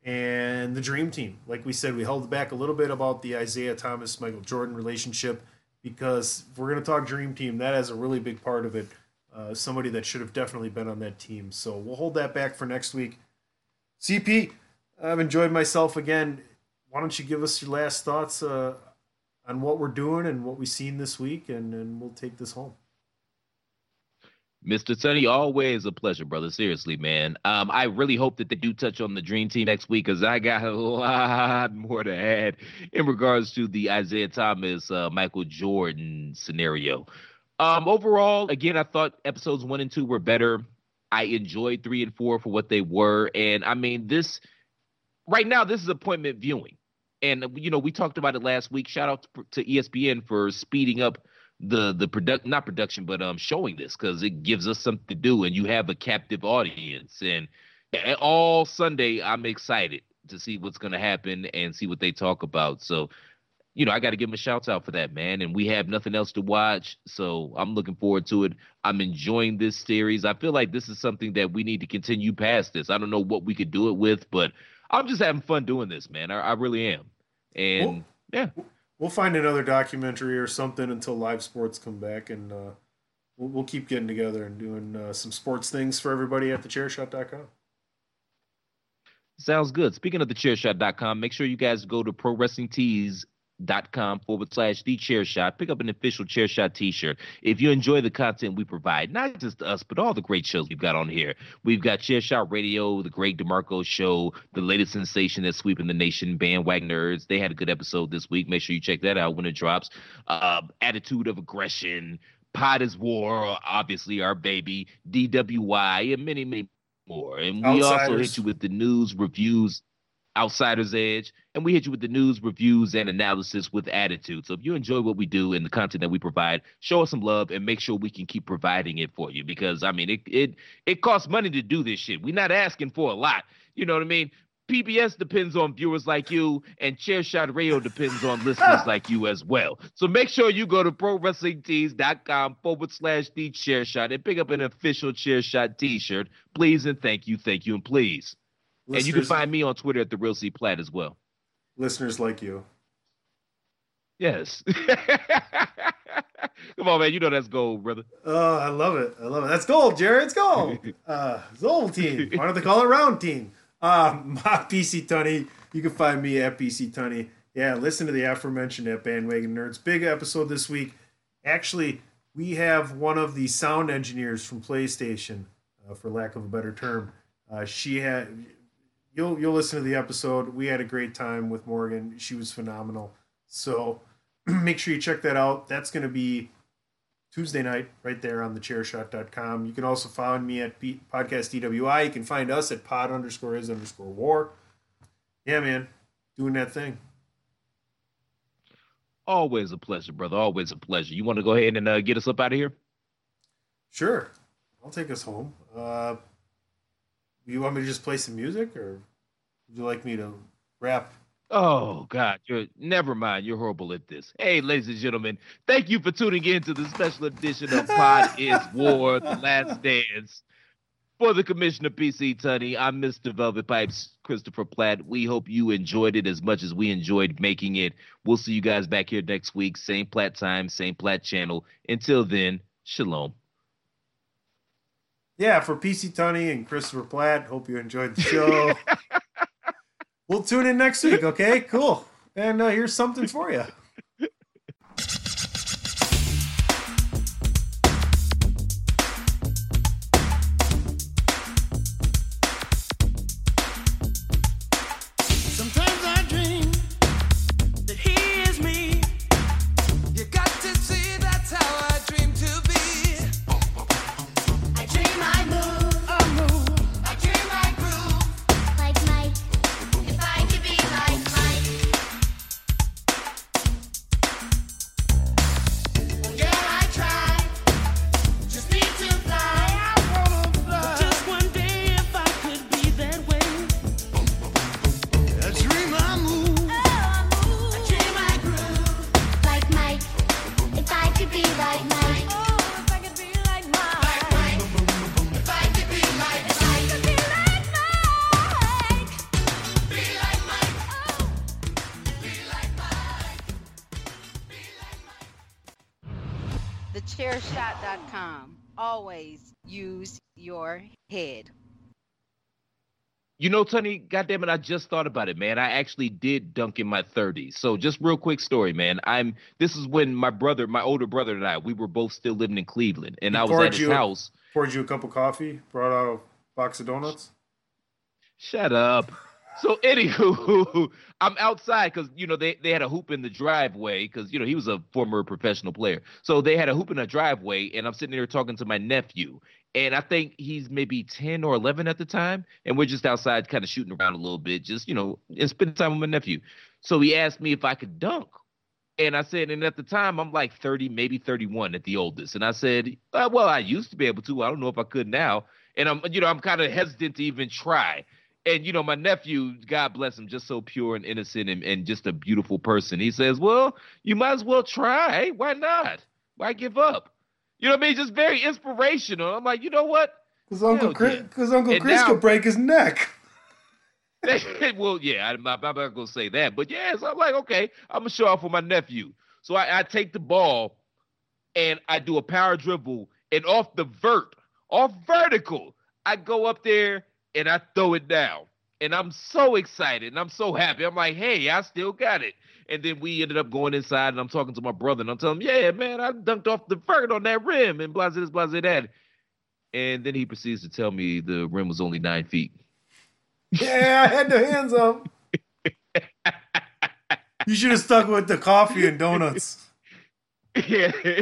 And the dream team, like we said, we held back a little bit about the Isiah Thomas Michael Jordan relationship because if we're going to talk dream team, that has a really big part of it. Uh, somebody that should have definitely been on that team. So we'll hold that back for next week. CP, I've enjoyed myself again. Why don't you give us your last thoughts uh, on what we're doing and what we've seen this week, and, and we'll take this home. Mr. Sonny, always a pleasure, brother. Seriously, man. Um, I really hope that they do touch on the Dream Team next week because I got a lot more to add in regards to the Isiah Thomas, uh, Michael Jordan scenario. Um, overall, again, I thought episodes one and two were better. I enjoyed three and four for what they were, and I mean this. Right now, this is appointment viewing, and you know we talked about it last week. Shout out to ESPN for speeding up the the product not production but um showing this because it gives us something to do and you have a captive audience and all Sunday I'm excited to see what's going to happen and see what they talk about. So, you know, I got to give them a shout out for that, man. And we have nothing else to watch. So I'm looking forward to it. I'm enjoying this series. I feel like this is something that we need to continue past this. I don't know what we could do it with, but I'm just having fun doing this, man. I, I really am. And well, yeah. We'll find another documentary or something until live sports come back. And uh, we'll, we'll keep getting together and doing uh, some sports things for everybody at the thechairshot.com. Sounds good. Speaking of the chairshot.com, make sure you guys go to pro wrestling tees dot com forward slash the chair shot. Pick up an official chair shot t-shirt. If you enjoy the content we provide not just us but all the great shows we've got on here. We've got chair shot radio the greg demarco show the latest sensation that's sweeping the nation bandwagon nerds. They had a good episode this week. Make sure you check that out. When it drops uh, attitude of aggression pod is war obviously our baby DWI and many many more. And we Outsiders. also hit you with the news, reviews, Outsiders Edge, and we hit you with the news, reviews, and analysis with attitude. So if you enjoy what we do and the content that we provide, show us some love and make sure we can keep providing it for you. Because I mean, it it it costs money to do this shit. We're not asking for a lot. You know what I mean? PBS depends on viewers like you, and Chairshot Radio depends on listeners like you as well. So make sure you go to ProWrestlingTees.com forward slash the Chairshot and pick up an official Chairshot T-shirt. Please and thank you, thank you, and please. Listeners, and you can find me on Twitter at the Real C Platt as well. Listeners like you. Yes. Come on, man. You know that's gold, brother. Oh, I love it. I love it. That's gold, Jerry. It's gold. Uh, Zold team. Why don't they call it round team? Um, my PC Tunney. You can find me at PC Tunney. Yeah, listen to the aforementioned at Bandwagon Nerds. Big episode this week. Actually, we have one of the sound engineers from PlayStation, uh, for lack of a better term. Uh, she had. You'll you'll listen to the episode. We had a great time with Morgan. She was phenomenal. So make sure you check that out. That's going to be Tuesday night right there on thechairshot.com. You can also find me at P- Podcast DWI. You can find us at pod underscore is underscore war. Yeah, man, doing that thing. Always a pleasure, brother. Always a pleasure. You want to go ahead and uh, get us up out of here? Sure. I'll take us home. Uh, you want me to just play some music or would you like me to rap Oh God, you're never mind. You're horrible at this. Hey, ladies and gentlemen, thank you for tuning in to the special edition of Pod is War: The Last Dance. For the Commissioner PC Tunney, I'm Mr. Velvet Pipes, Christopher Platt. We hope you enjoyed it as much as we enjoyed making it. We'll see you guys back here next week, same Platt time, same Platt channel. Until then, shalom. Yeah, for PC Tunney and Christopher Platt, hope you enjoyed the show. We'll tune in next week. Okay, cool. And uh, here's something for you. You know, Tony, goddamn it, I just thought about it, man. I actually did dunk in my 30s. So just real quick story, man. I'm this is when my brother, my older brother and I, we were both still living in Cleveland. And he I was at his you, house. Poured you a cup of coffee, brought out a box of donuts. Shut up. So anywho, I'm outside because you know they, they had a hoop in the driveway because you know he was a former professional player. So they had a hoop in the driveway, and I'm sitting there talking to my nephew, and I think he's maybe 10 or 11 at the time, and we're just outside kind of shooting around a little bit, just you know, and spending time with my nephew. So he asked me if I could dunk. And I said, and at the time, I'm like 30, maybe 31 at the oldest. And I said, uh, well, I used to be able to. I don't know if I could now. And I'm, you know, I'm kind of hesitant to even try. And, you know, my nephew, God bless him, just so pure and innocent and, and just a beautiful person. He says, well, you might as well try. Eh? Why not? Why give up? You know what I mean? Just very inspirational. I'm like, you know what? Because Uncle Chris, because Uncle And Chris now- could break his neck. well, yeah, I'm not, I'm not gonna say that, but yeah, so I'm like, okay, I'm gonna show off for my nephew. So I, I take the ball and I do a power dribble, and off the vert, off vertical, I go up there and I throw it down. And I'm so excited and I'm so happy. I'm like, hey, I still got it. And then we ended up going inside and I'm talking to my brother and I'm telling him, yeah, man, I dunked off the vert on that rim and blah, blah, blah, blah, that. And then he proceeds to tell me the rim was only nine feet. Yeah, I had the hands up. You should have stuck with the coffee and donuts. Yeah.